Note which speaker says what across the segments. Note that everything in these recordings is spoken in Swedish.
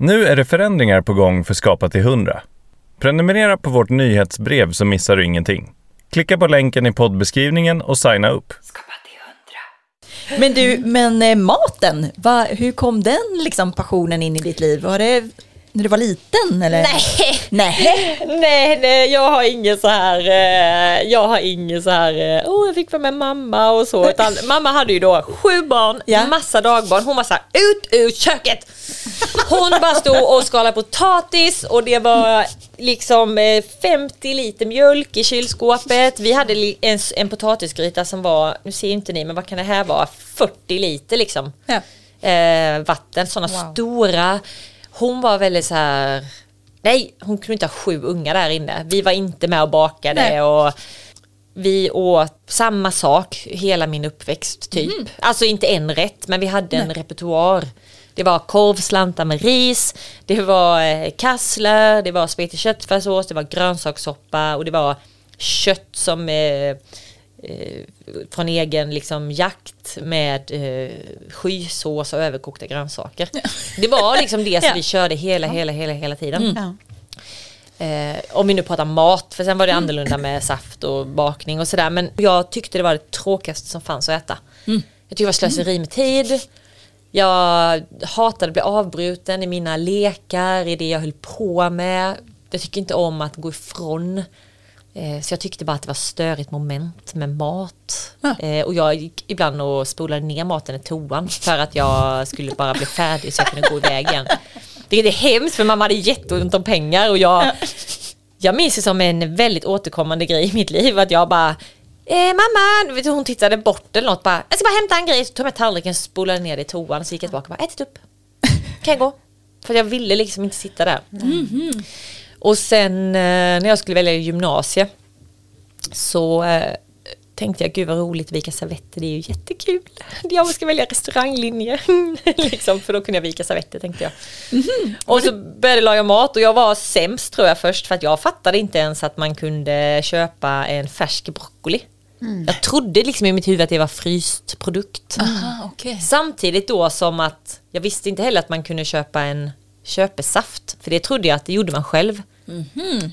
Speaker 1: Nu är det förändringar på gång för Skapa till 100. Prenumerera på vårt nyhetsbrev så missar du ingenting. Klicka på länken i poddbeskrivningen och signa upp.
Speaker 2: Men du, men eh, maten, va, hur kom den liksom passionen in i ditt liv? Var det när du var liten eller?
Speaker 3: Nej.
Speaker 2: Nej.
Speaker 3: nej, nej, jag har ingen så här, eh, jag har ingen så här, eh, åh jag fick vara med mamma och så. Utan mamma hade ju då sju barn,
Speaker 2: Ja.
Speaker 3: massa dagbarn. Hon var så här, ut ur köket! Hon bara stod och skalade potatis och det var liksom eh, 50 liter mjölk i kylskåpet. Vi hade en, en potatisgryta som var, nu ser inte ni, men vad kan det här vara? 40 liter liksom.
Speaker 2: Ja.
Speaker 3: eh, vatten, sådana
Speaker 2: Wow.
Speaker 3: stora. Hon var väldigt så här. Nej, hon kunde inte ha sju ungar där inne. Vi var inte med och bakade
Speaker 2: Nej.
Speaker 3: och vi åt samma sak hela min uppväxt typ. Alltså inte en rätt, men vi hade en repertoar. Det var korvslantar med ris, det var eh, kassler, det var spagetti köttfärssås, det var grönsakssoppa och det var kött som eh, eh, från egen liksom, jakt med eh, skysås och överkokta grönsaker. Det var liksom det som
Speaker 2: Ja.
Speaker 3: vi körde hela, hela, hela, hela tiden.
Speaker 2: Ja.
Speaker 3: Eh, om vi nu pratar mat, för sen var det annorlunda med saft och bakning och sådär. Men jag tyckte det var det tråkigaste som fanns att äta. Jag tyckte det var slöseri med tid. Jag hatade att bli avbruten i mina lekar, i det jag höll på med. Jag tycker inte om att gå ifrån. Eh, Så jag tyckte bara att det var störigt moment med mat. Eh, Och jag gick ibland och spolade ner maten i toan för att jag skulle bara bli färdig så jag kunde gå iväg igen. Det är hemskt för mamma hade jätteont om pengar och jag, jag minns det som en väldigt återkommande grej i mitt liv att jag bara Eh, mamma, vet du, hon tittade bort eller något bara, jag ska bara hämta en grej, så tog jag med tallriken, spolade ner det i toan, så gick jag tillbaka och bara, ätit upp. Kan jag gå? För jag ville liksom inte sitta där. Och sen eh, när jag skulle välja gymnasie så eh, tänkte jag gud vad roligt vika servetter, det är ju jättekul. Jag ska välja restauranglinje. liksom, för då kunde jag vika servetter tänkte jag. Och så började jag laga mat och jag var sämst tror jag först för att jag fattade inte ens att man kunde köpa en färsk broccoli. Jag trodde liksom i mitt huvud att det var fryst produkt.
Speaker 2: Aha, okej.
Speaker 3: Samtidigt då som att jag visste inte heller att man kunde köpa en köpesaft. För det trodde jag att det gjorde man själv.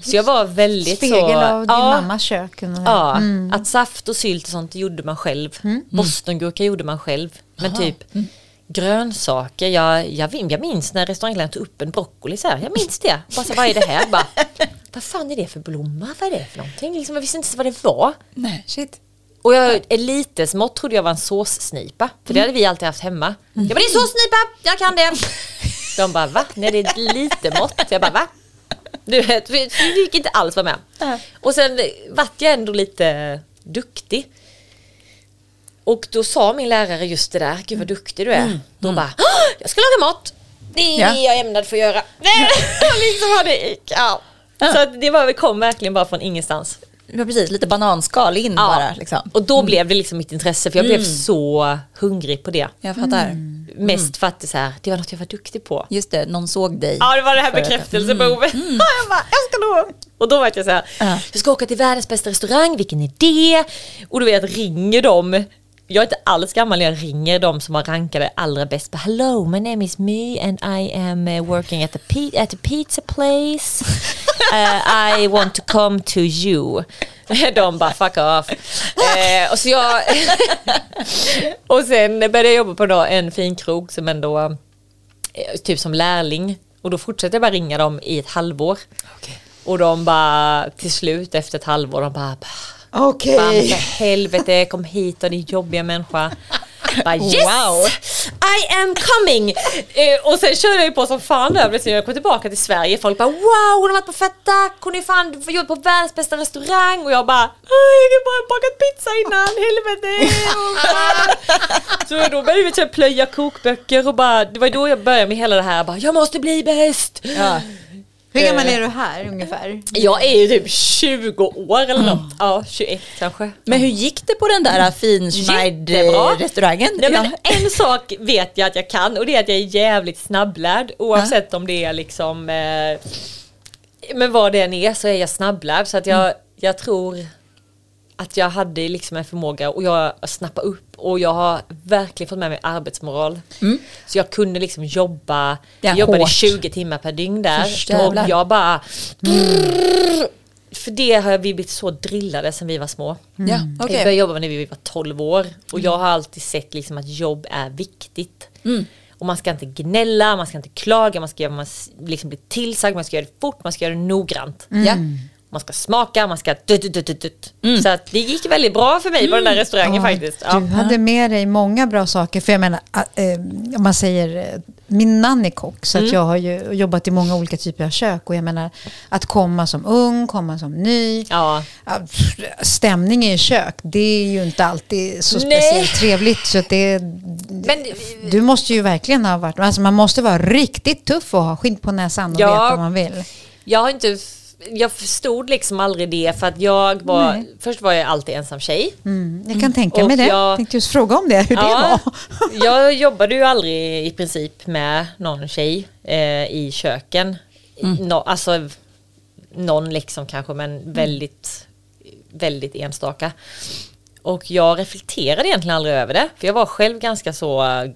Speaker 3: Så jag var väldigt
Speaker 4: Spegel
Speaker 3: så...
Speaker 4: av din
Speaker 3: ja,
Speaker 4: mammas kök.
Speaker 3: Ja,
Speaker 4: Mm.
Speaker 3: att saft och sylt och sånt gjorde man själv. Bostongurka gjorde man själv. Men typ grönsaker, jag, jag, jag minns när restaurangledaren tog upp en broccoli så här. Jag minns det. Bara så, här, vad är det här? Bara, vad fan är det för blomma? Vad är det för någonting? Liksom, jag visste inte vad det var.
Speaker 2: Nej, shit.
Speaker 3: Och jag, en lite smått trodde jag var en såssnipa. För det hade vi alltid haft hemma. Jag bara, det är en såssnipa, jag kan det. De bara, va? Nej det är ett lite mått. Jag bara, va? Du vet, vi fick inte alls vara med. Och sen vart jag ändå lite duktig. Och då sa min lärare just det där, gud vad duktig du är. Då bara, "Åh, jag ska laga mat. Det är
Speaker 2: Ja.
Speaker 3: det jag ämnade för att göra. liksom gick. Ja. Så det var, kom verkligen bara från ingenstans.
Speaker 2: Ja, precis. Lite bananskal in
Speaker 3: Ja.
Speaker 2: bara. Liksom.
Speaker 3: Och då blev det liksom mitt intresse för jag blev så hungrig på det.
Speaker 2: Jag fattar.
Speaker 3: Mm. Mest för att det, så här, det var något jag var duktig på.
Speaker 2: Just det, någon såg dig.
Speaker 3: Ja det var det här bekräftelsebehovet. Ja, jag bara, jag ska nå. Och då var jag så här,
Speaker 2: Ja.
Speaker 3: jag ska åka till världens bästa restaurang, vilken är det? Och du vet, ringer de jag är inte alls gammal när jag ringer de som har rankade allra bäst. Bara, Hello, my name is me and I am uh, working at a, pi- at a pizza place. Uh, I want to come to you. De bara fuck off. Eh, och, så jag och sen började jag jobba på en fin krog som ändå eh, typ som lärling. Och då fortsatte jag bara ringa dem i ett halvår. Och de bara till slut efter ett halvår, de bara
Speaker 2: Okej.
Speaker 3: Fan för helvete, kom hit och din jobbiga människa. Bara, yes!
Speaker 2: Wow.
Speaker 3: I am coming! Eh, och sen körde jag ju på som fan det så jag kom tillbaka till Sverige. Folk bara wow, hon har varit på Fett hon är fan jobbat på världens bästa restaurang. Och jag bara, "Aj, jag har bara bakat pizza innan, helvete! Så då började vi typ plöja kokböcker och bara, det var då jag började med hela det här, bara, jag måste bli bäst!
Speaker 2: Ja.
Speaker 4: Hur gammal
Speaker 3: Eh.
Speaker 4: är du här ungefär?
Speaker 3: Jag är ju typ 20 år eller något. Ja, 21 kanske.
Speaker 2: Men hur gick det på den där
Speaker 3: Jättebra.
Speaker 2: finschneid-restaurangen?
Speaker 3: Nej, men en sak vet jag att jag kan och det är att jag är jävligt snabblärd oavsett om det är liksom eh, Men vad det än är så är jag snabblärd så att jag, jag tror att jag hade liksom en förmåga och jag snappa upp och jag har verkligen fått med mig arbetsmoral. Så jag kunde liksom jobba,
Speaker 2: Mm.
Speaker 3: Jag jobbade
Speaker 2: hårt.
Speaker 3: 20 timmar per dygn där och jag bara för det har vi blivit så drillade sedan vi var små.
Speaker 2: Ja,
Speaker 3: Jag
Speaker 2: okej.
Speaker 3: började jobba när vi var 12 år och jag har alltid sett liksom att jobb är viktigt. Och man ska inte gnälla, man ska inte klaga, man ska göra, man liksom bli tillsagd, man ska göra det fort, man ska göra det noggrant.
Speaker 2: Ja.
Speaker 3: Man ska smaka, man ska dut, dut, dut, dut, dut. Så att det gick väldigt bra för mig på den där restaurangen faktiskt. Ja.
Speaker 4: Du hade med dig många bra saker. För jag menar, äh, om man säger, eh, min nanny är kock, så att jag har ju jobbat i många olika typer av kök. Och jag menar, att komma som ung, komma som ny.
Speaker 3: Ja.
Speaker 4: Ja, pff, Stämning i kök, det är ju inte alltid så
Speaker 3: Nej.
Speaker 4: speciellt trevligt. Så att det,
Speaker 3: Men
Speaker 4: du måste ju verkligen ha varit, alltså man måste vara riktigt tuff och ha skinn på näsan och
Speaker 3: Ja.
Speaker 4: veta vad man vill.
Speaker 3: jag har inte jag förstod liksom aldrig det för att jag var, först var jag alltid ensam tjej.
Speaker 4: Mm, jag kan tänka
Speaker 3: Och
Speaker 4: mig det.
Speaker 3: jag-
Speaker 4: tänkte just fråga om det, hur det var.
Speaker 3: jag jobbade ju aldrig i princip med någon tjej eh, i köken. Nå, alltså någon liksom kanske men väldigt, väldigt enstaka. Och jag reflekterade egentligen aldrig över det. För jag var själv ganska så eh,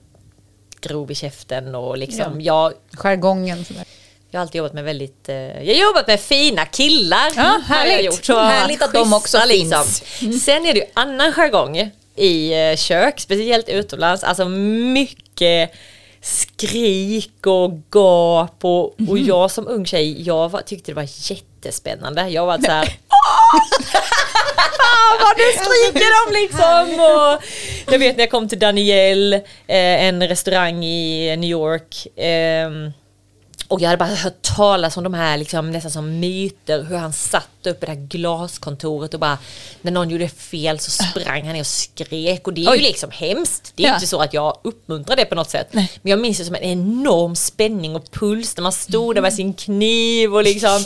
Speaker 3: grov i käften och liksom jag,
Speaker 4: Jargongen. sådär.
Speaker 3: Jag har alltid jobbat med väldigt, eh, jag har jobbat med fina killar.
Speaker 2: Ja,
Speaker 3: har
Speaker 2: härligt.
Speaker 3: Jag gjort. Så
Speaker 2: Härligt att de också
Speaker 3: schyssta,
Speaker 2: finns.
Speaker 3: Sen är det ju annan jargong i eh, kök, speciellt utomlands. Alltså mycket skrik och gap och, och jag som ung tjej, jag var, tyckte det var jättespännande. Jag var så här Fan vad nu skriker de liksom! Och jag vet när jag kom till Daniel, eh, en restaurang i New York. ehm, och jag hade bara hört talas om de här liksom, nästan som myter, hur han satt upp i det här glaskontoret och bara när någon gjorde fel så sprang han ner och skrek och det är
Speaker 2: Oj.
Speaker 3: ju liksom hemskt. Det är
Speaker 2: Ja.
Speaker 3: inte så att jag uppmuntrar det på något sätt.
Speaker 2: Nej.
Speaker 3: Men jag minns det som en enorm spänning och puls när man stod där med sin kniv och liksom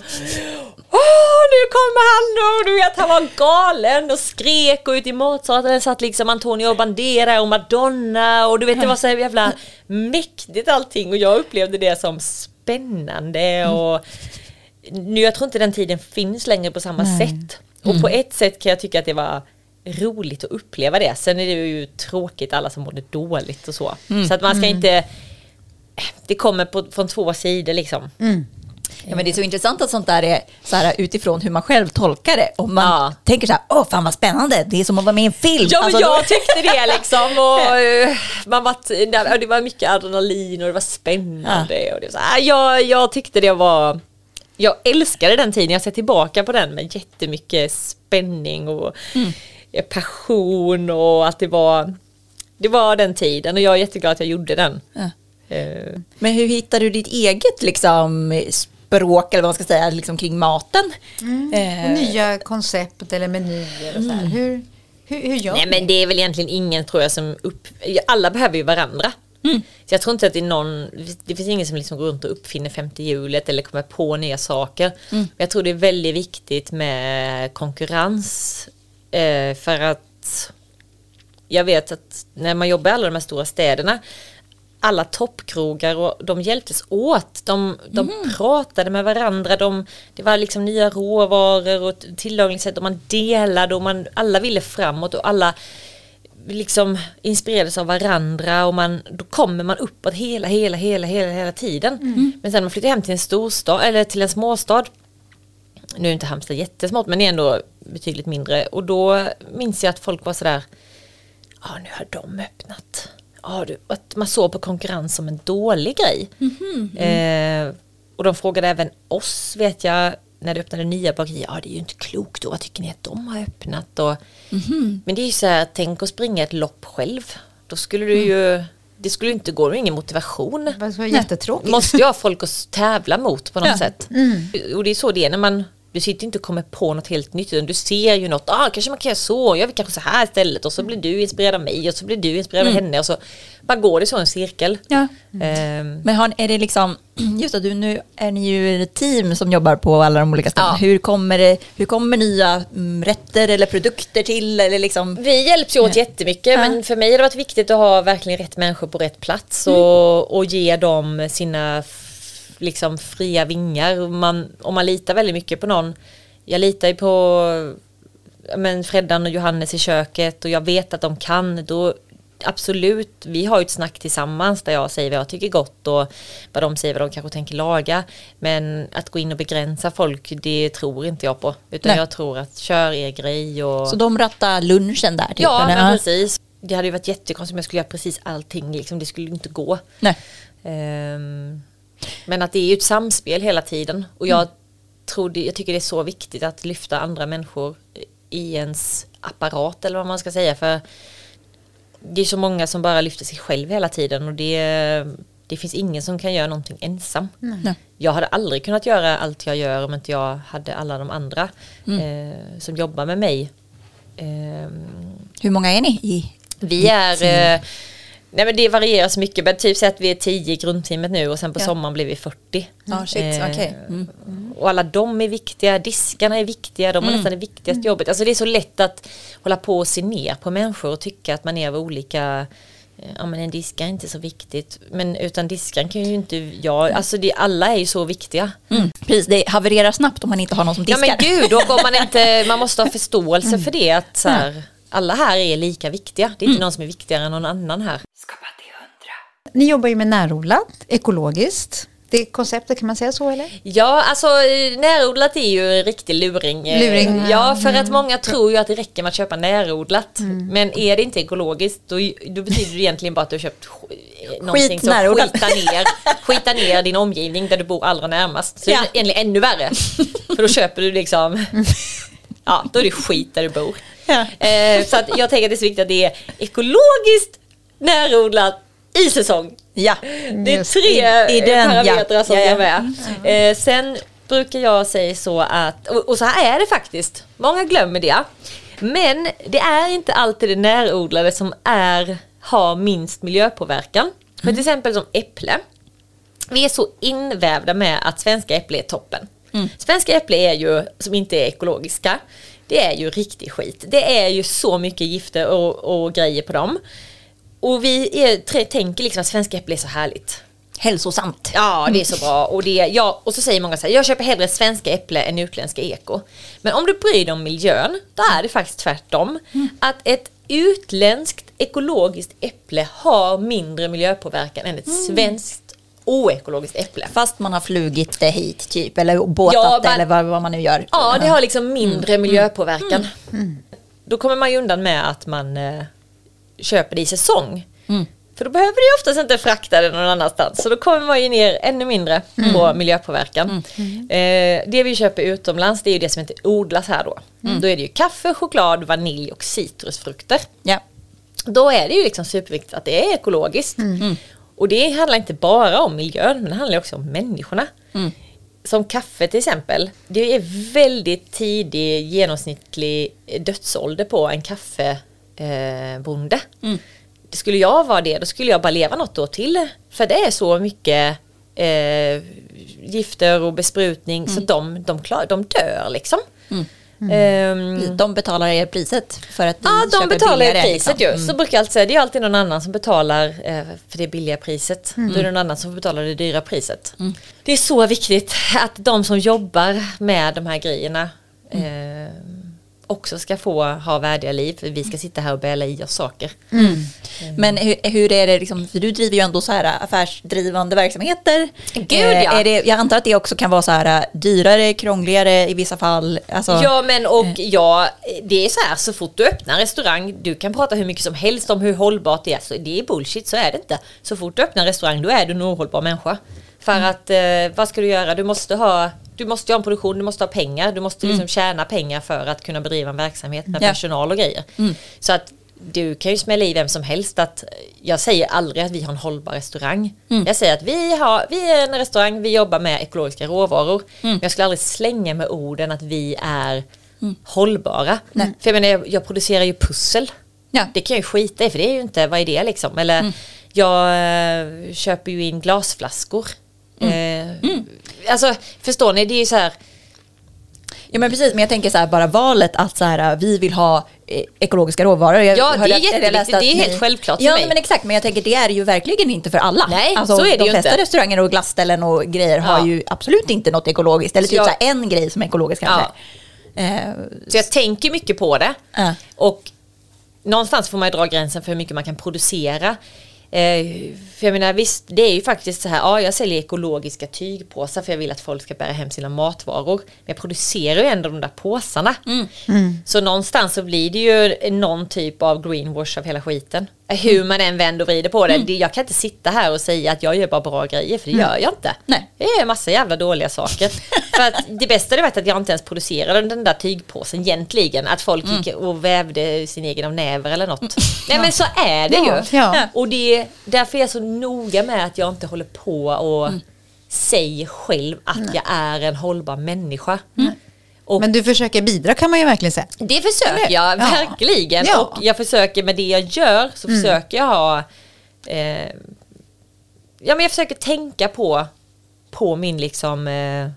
Speaker 3: Åh, nu kommer han och du vet han var galen och skrek och ut i matsalen satt liksom Antonio Bandera och Madonna och du vet det var så jävla mäktigt allting och jag upplevde det som spännande och nu jag tror inte den tiden finns längre på samma sätt. Och på ett sätt kan jag tycka att det var roligt att uppleva det. Sen är det ju tråkigt alla som mådde dåligt och så. Så att man ska inte det kommer på, från två sidor liksom
Speaker 2: Ja, men det är så intressant att sånt där är så här utifrån hur man själv tolkar det. Om man
Speaker 3: Ja.
Speaker 2: tänker så här, åh fan vad spännande, det är som att vara med i en film.
Speaker 3: Ja men
Speaker 2: Alltså,
Speaker 3: jag
Speaker 2: då-
Speaker 3: tyckte det liksom och eh, man var, det var mycket adrenalin och det var spännande och det så, ah, jag, jag tyckte det var Jag älskade den tiden, jag ser tillbaka på den med jättemycket spänning och eh, passion och att det var Det var den tiden och jag är jätteglad att jag gjorde den.
Speaker 2: Ja.
Speaker 3: Eh,
Speaker 2: Men hur hittar du ditt eget liksom, språk eller vad man ska säga liksom, kring maten? Eh,
Speaker 4: Och nya koncept eller menyer och så här. Hur, hur, hur gör
Speaker 3: Nej
Speaker 4: ni?
Speaker 3: men det är väl egentligen ingen tror jag som upp... Alla behöver ju varandra. Så jag tror inte att det är någon, det finns ingen som liksom går runt och uppfinner femte hjulet eller kommer på nya saker. Men Jag tror det är väldigt viktigt med konkurrens. Eh, för att jag vet att när man jobbar i alla de här stora städerna alla toppkrogar och de hjälptes åt. De, de pratade med varandra. De, det var liksom nya råvaror och tillagningssätt och man delade och man, alla ville framåt och alla liksom inspirerades av varandra och man, då kommer man uppåt hela, hela, hela, hela, hela tiden. Men sen när man flyttar hem till en storstad eller till en småstad nu är inte Halmstad jättesmått men det är ändå betydligt mindre och då minns jag att folk var sådär ja nu har de öppnat. Du, att man såg på konkurrens som en dålig grej. Eh, och de frågade även oss vet jag när det öppnade nya bagerier, ja det är ju inte klokt då, vad tycker ni att de har öppnat? Och, Men det är ju så här, tänk att springa ett lopp själv. Då skulle du ju, det skulle inte gå, det ingen motivation.
Speaker 4: Det var jättetråkigt.
Speaker 3: Måste ju ha folk att tävla mot på något
Speaker 2: Ja.
Speaker 3: sätt. Och det är så det är när man du sitter inte och kommer på något helt nytt utan du ser ju något, ah, kanske man kan göra så, gör vi kanske så här istället och så blir du inspirerad av mig och så blir du inspirerad av henne och så bara går det så en cirkel.
Speaker 2: Ja.
Speaker 3: Ehm,
Speaker 2: Men har, är det liksom, just att du, nu är ni ju ett team som jobbar på alla de olika ställena.
Speaker 3: Ja.
Speaker 2: Hur, kommer det, hur kommer nya mm, rätter eller produkter till? Eller liksom,
Speaker 3: Vi hjälps ju åt jättemycket
Speaker 2: Ja.
Speaker 3: men för mig har det varit viktigt att ha verkligen rätt människor på rätt plats och, och ge dem sina liksom fria vingar. Man, om man litar väldigt mycket på någon, jag litar ju på men Freddan och Johannes i köket och jag vet att de kan, då absolut, vi har ju ett snack tillsammans där jag säger vad jag tycker gott och vad de säger vad de kanske tänker laga. Men att gå in och begränsa folk, det tror inte jag på. Utan
Speaker 2: Nej.
Speaker 3: jag tror att kör er grej och...
Speaker 2: Så de rattar lunchen där? Typ,
Speaker 3: ja, men precis. Det hade ju varit jättekonstigt om jag skulle göra precis allting, liksom. det skulle inte gå.
Speaker 2: Nej.
Speaker 3: Ehm, men att det är ju ett samspel hela tiden och jag, tror det, jag tycker det är så viktigt att lyfta andra människor i ens apparat eller vad man ska säga för det är så många som bara lyfter sig själv hela tiden och det, det finns ingen som kan göra någonting ensam.
Speaker 2: Nej.
Speaker 3: Jag hade aldrig kunnat göra allt jag gör om inte jag hade alla de andra eh, som jobbar med mig. Ehm,
Speaker 2: Hur många är ni i?
Speaker 3: vi är, eh, nej men det varierar så mycket, men typ så att vi är 10 i grundteamet nu och sen på
Speaker 2: Ja.
Speaker 3: sommaren blir vi 40.
Speaker 2: Ja, shit,
Speaker 3: Eh,
Speaker 2: okej. Mm.
Speaker 3: Och alla de är viktiga, diskarna är viktiga, de har nästan det viktigaste jobbet. Alltså det är så lätt att hålla på och se ner på människor och tycka att man är av olika eh, Ja men en diskare är inte så viktigt. Men utan diskan kan ju inte jag, alltså det, alla är ju så viktiga.
Speaker 2: Mm. Precis, det havererar snabbt om man inte har någon som
Speaker 3: Ja
Speaker 2: diskar.
Speaker 3: men gud, och om man inte, man måste ha förståelse för det att så här, alla här är lika viktiga. Det är inte någon som är viktigare än någon annan här.
Speaker 4: Ni jobbar ju med närodlat, ekologiskt. Det konceptet, kan man säga så eller?
Speaker 3: Ja, alltså eh, närodlat är ju en riktig luring. Eh,
Speaker 4: Luring,
Speaker 3: Ja, för att många tror ju att det räcker med att köpa närodlat. Men är det inte ekologiskt då, då betyder det egentligen bara att du har köpt sk- någonting som
Speaker 2: närodlat.
Speaker 3: skitar ner, skitar ner din omgivning där du bor allra närmast. Så
Speaker 2: Ja.
Speaker 3: det är egentligen ännu värre. För då köper du liksom, ja då är det skit där du bor.
Speaker 2: Ja.
Speaker 3: Eh, så jag tänker att det är så viktigt att det är ekologiskt, närodlat, i säsong.
Speaker 2: Ja.
Speaker 3: Det är tre
Speaker 2: i- i den,
Speaker 3: parametrar
Speaker 2: ja.
Speaker 3: som
Speaker 2: Ja, ja.
Speaker 3: är med. Eh, sen brukar jag säga så att, och, och så här är det faktiskt, många glömmer det. Men det är inte alltid det närodlade som är, har minst miljöpåverkan. För till exempel som äpple. Vi är så invävda med att svenska äpple är toppen. Svenska äpple är ju, som inte är ekologiska, det är ju riktig skit. Det är ju så mycket gifter och, och grejer på dem. Och vi är, tre, tänker liksom att svenska äpple är så härligt.
Speaker 2: Hälsosamt.
Speaker 3: Ja, det är så bra. Och, det, ja, och så säger många så här, jag köper hellre svenska äpple än utländska eko. Men om du bryr dig om miljön, då är det faktiskt tvärtom. Att ett utländskt ekologiskt äpple har mindre miljöpåverkan än ett svenskt oekologiskt äpple.
Speaker 2: Fast man har flugit det hit typ, eller båtat
Speaker 3: Ja, man-
Speaker 2: eller vad, vad man nu gör.
Speaker 3: Ja, det har liksom mindre miljöpåverkan. Då kommer man ju undan med att man eh, köper det i säsong. För då behöver du ju oftast inte frakta det någon annanstans. Så då kommer man ju ner ännu mindre på miljöpåverkan. Eh, det vi köper utomlands det är ju det som inte odlas här då. Då är det ju kaffe, choklad, vanilj och citrusfrukter.
Speaker 2: Ja.
Speaker 3: Då är det ju liksom superviktigt att det är ekologiskt. Och det handlar inte bara om miljön, men det handlar också om människorna. Som kaffe till exempel. Det är väldigt tidig genomsnittlig dödsålder på en kaffebonde. Eh, bonde. Skulle jag vara det, då skulle jag bara leva något år till. För det är så mycket eh, gifter och besprutning så de, de, klar, de dör liksom. Ehm,
Speaker 2: De betalar er priset för att vi
Speaker 3: Ja, de
Speaker 2: köper
Speaker 3: betalar ju
Speaker 2: billigare,
Speaker 3: priset
Speaker 2: liksom.
Speaker 3: ju. Så brukar jag alltid säga, det är alltid någon annan som betalar eh, för det billiga priset. Då är det någon annan som får betala det dyra priset. Det är så viktigt att de som jobbar med de här grejerna eh, också ska få ha värdiga liv. För vi ska sitta här och bäla i oss saker.
Speaker 2: Men hur, hur är det, liksom, för du driver ju ändå så här affärsdrivande verksamheter.
Speaker 3: Gud,
Speaker 2: Eh,
Speaker 3: ja.
Speaker 2: är det, jag antar att det också kan vara så här äh, dyrare, krångligare i vissa fall. Alltså,
Speaker 3: Ja men och ja, det är så här så fort du öppnar restaurang, du kan prata hur mycket som helst om hur hållbart det är. Så det är bullshit, så är det inte. Så fort du öppnar restaurang, då är du en ohållbar människa. För att, eh, vad ska du göra? Du måste ha du måste ha en produktion, du måste ha pengar, du måste liksom tjäna pengar för att kunna bedriva en verksamhet med
Speaker 2: Ja.
Speaker 3: personal och grejer. Så att du kan ju smälla i vem som helst att jag säger aldrig att vi har en hållbar restaurang. Jag säger att vi, har, vi är en restaurang, vi jobbar med ekologiska råvaror. Men jag skulle aldrig slänga med orden att vi är hållbara. För jag menar, jag, jag producerar ju pussel.
Speaker 2: Ja.
Speaker 3: Det kan jag ju skita i för det är ju inte, vad är det liksom? Eller jag eh, köper ju in glasflaskor. Eh, Alltså förstår ni, det är ju så här
Speaker 2: Ja men precis, men jag tänker så här, bara valet att så här, vi vill ha eh, ekologiska råvaror. Jag
Speaker 3: Ja, det är jätteviktigt. Det är helt
Speaker 2: ni-
Speaker 3: självklart för
Speaker 2: Ja
Speaker 3: mig.
Speaker 2: men exakt, men jag tänker det är ju verkligen inte för alla.
Speaker 3: Nej,
Speaker 2: alltså,
Speaker 3: så är det
Speaker 2: de
Speaker 3: ju
Speaker 2: flesta
Speaker 3: inte.
Speaker 2: restauranger och glassställen och grejer
Speaker 3: Ja.
Speaker 2: har ju absolut inte något ekologiskt. Eller
Speaker 3: Så
Speaker 2: typ
Speaker 3: jag-
Speaker 2: så här, en grej som är ekologisk kanske. Eh,
Speaker 3: Så jag tänker mycket på det.
Speaker 2: Ja.
Speaker 3: Och någonstans får man ju dra gränsen för hur mycket man kan producera. Eh, för jag menar visst, det är ju faktiskt så här, ja jag säljer ekologiska tygpåsar för jag vill att folk ska bära hem sina matvaror. Men jag producerar ju ändå de där påsarna. Så någonstans så blir det ju någon typ av greenwash av hela skiten. Eh, Hur man än vänder och vrider på det. det. Jag kan inte sitta här och säga att jag gör bara bra grejer, för det gör jag inte.
Speaker 2: Nej.
Speaker 3: Det är en massa jävla dåliga saker. för att det bästa det var att jag inte ens producerade den där tygpåsen egentligen. Att folk gick och vävde sin egen av näver eller något. Nej men så är det
Speaker 4: Ja,
Speaker 3: ju.
Speaker 4: ja.
Speaker 3: Och det, därför är jag så noga med att jag inte håller på och säger själv att jag är en hållbar människa. Och
Speaker 4: Men du försöker bidra kan man ju verkligen säga.
Speaker 3: det försöker
Speaker 4: Eller?
Speaker 3: jag
Speaker 4: Ja.
Speaker 3: verkligen.
Speaker 4: Ja.
Speaker 3: Och jag försöker med det jag gör så försöker jag ha eh, Ja men jag försöker tänka på På min liksom eh,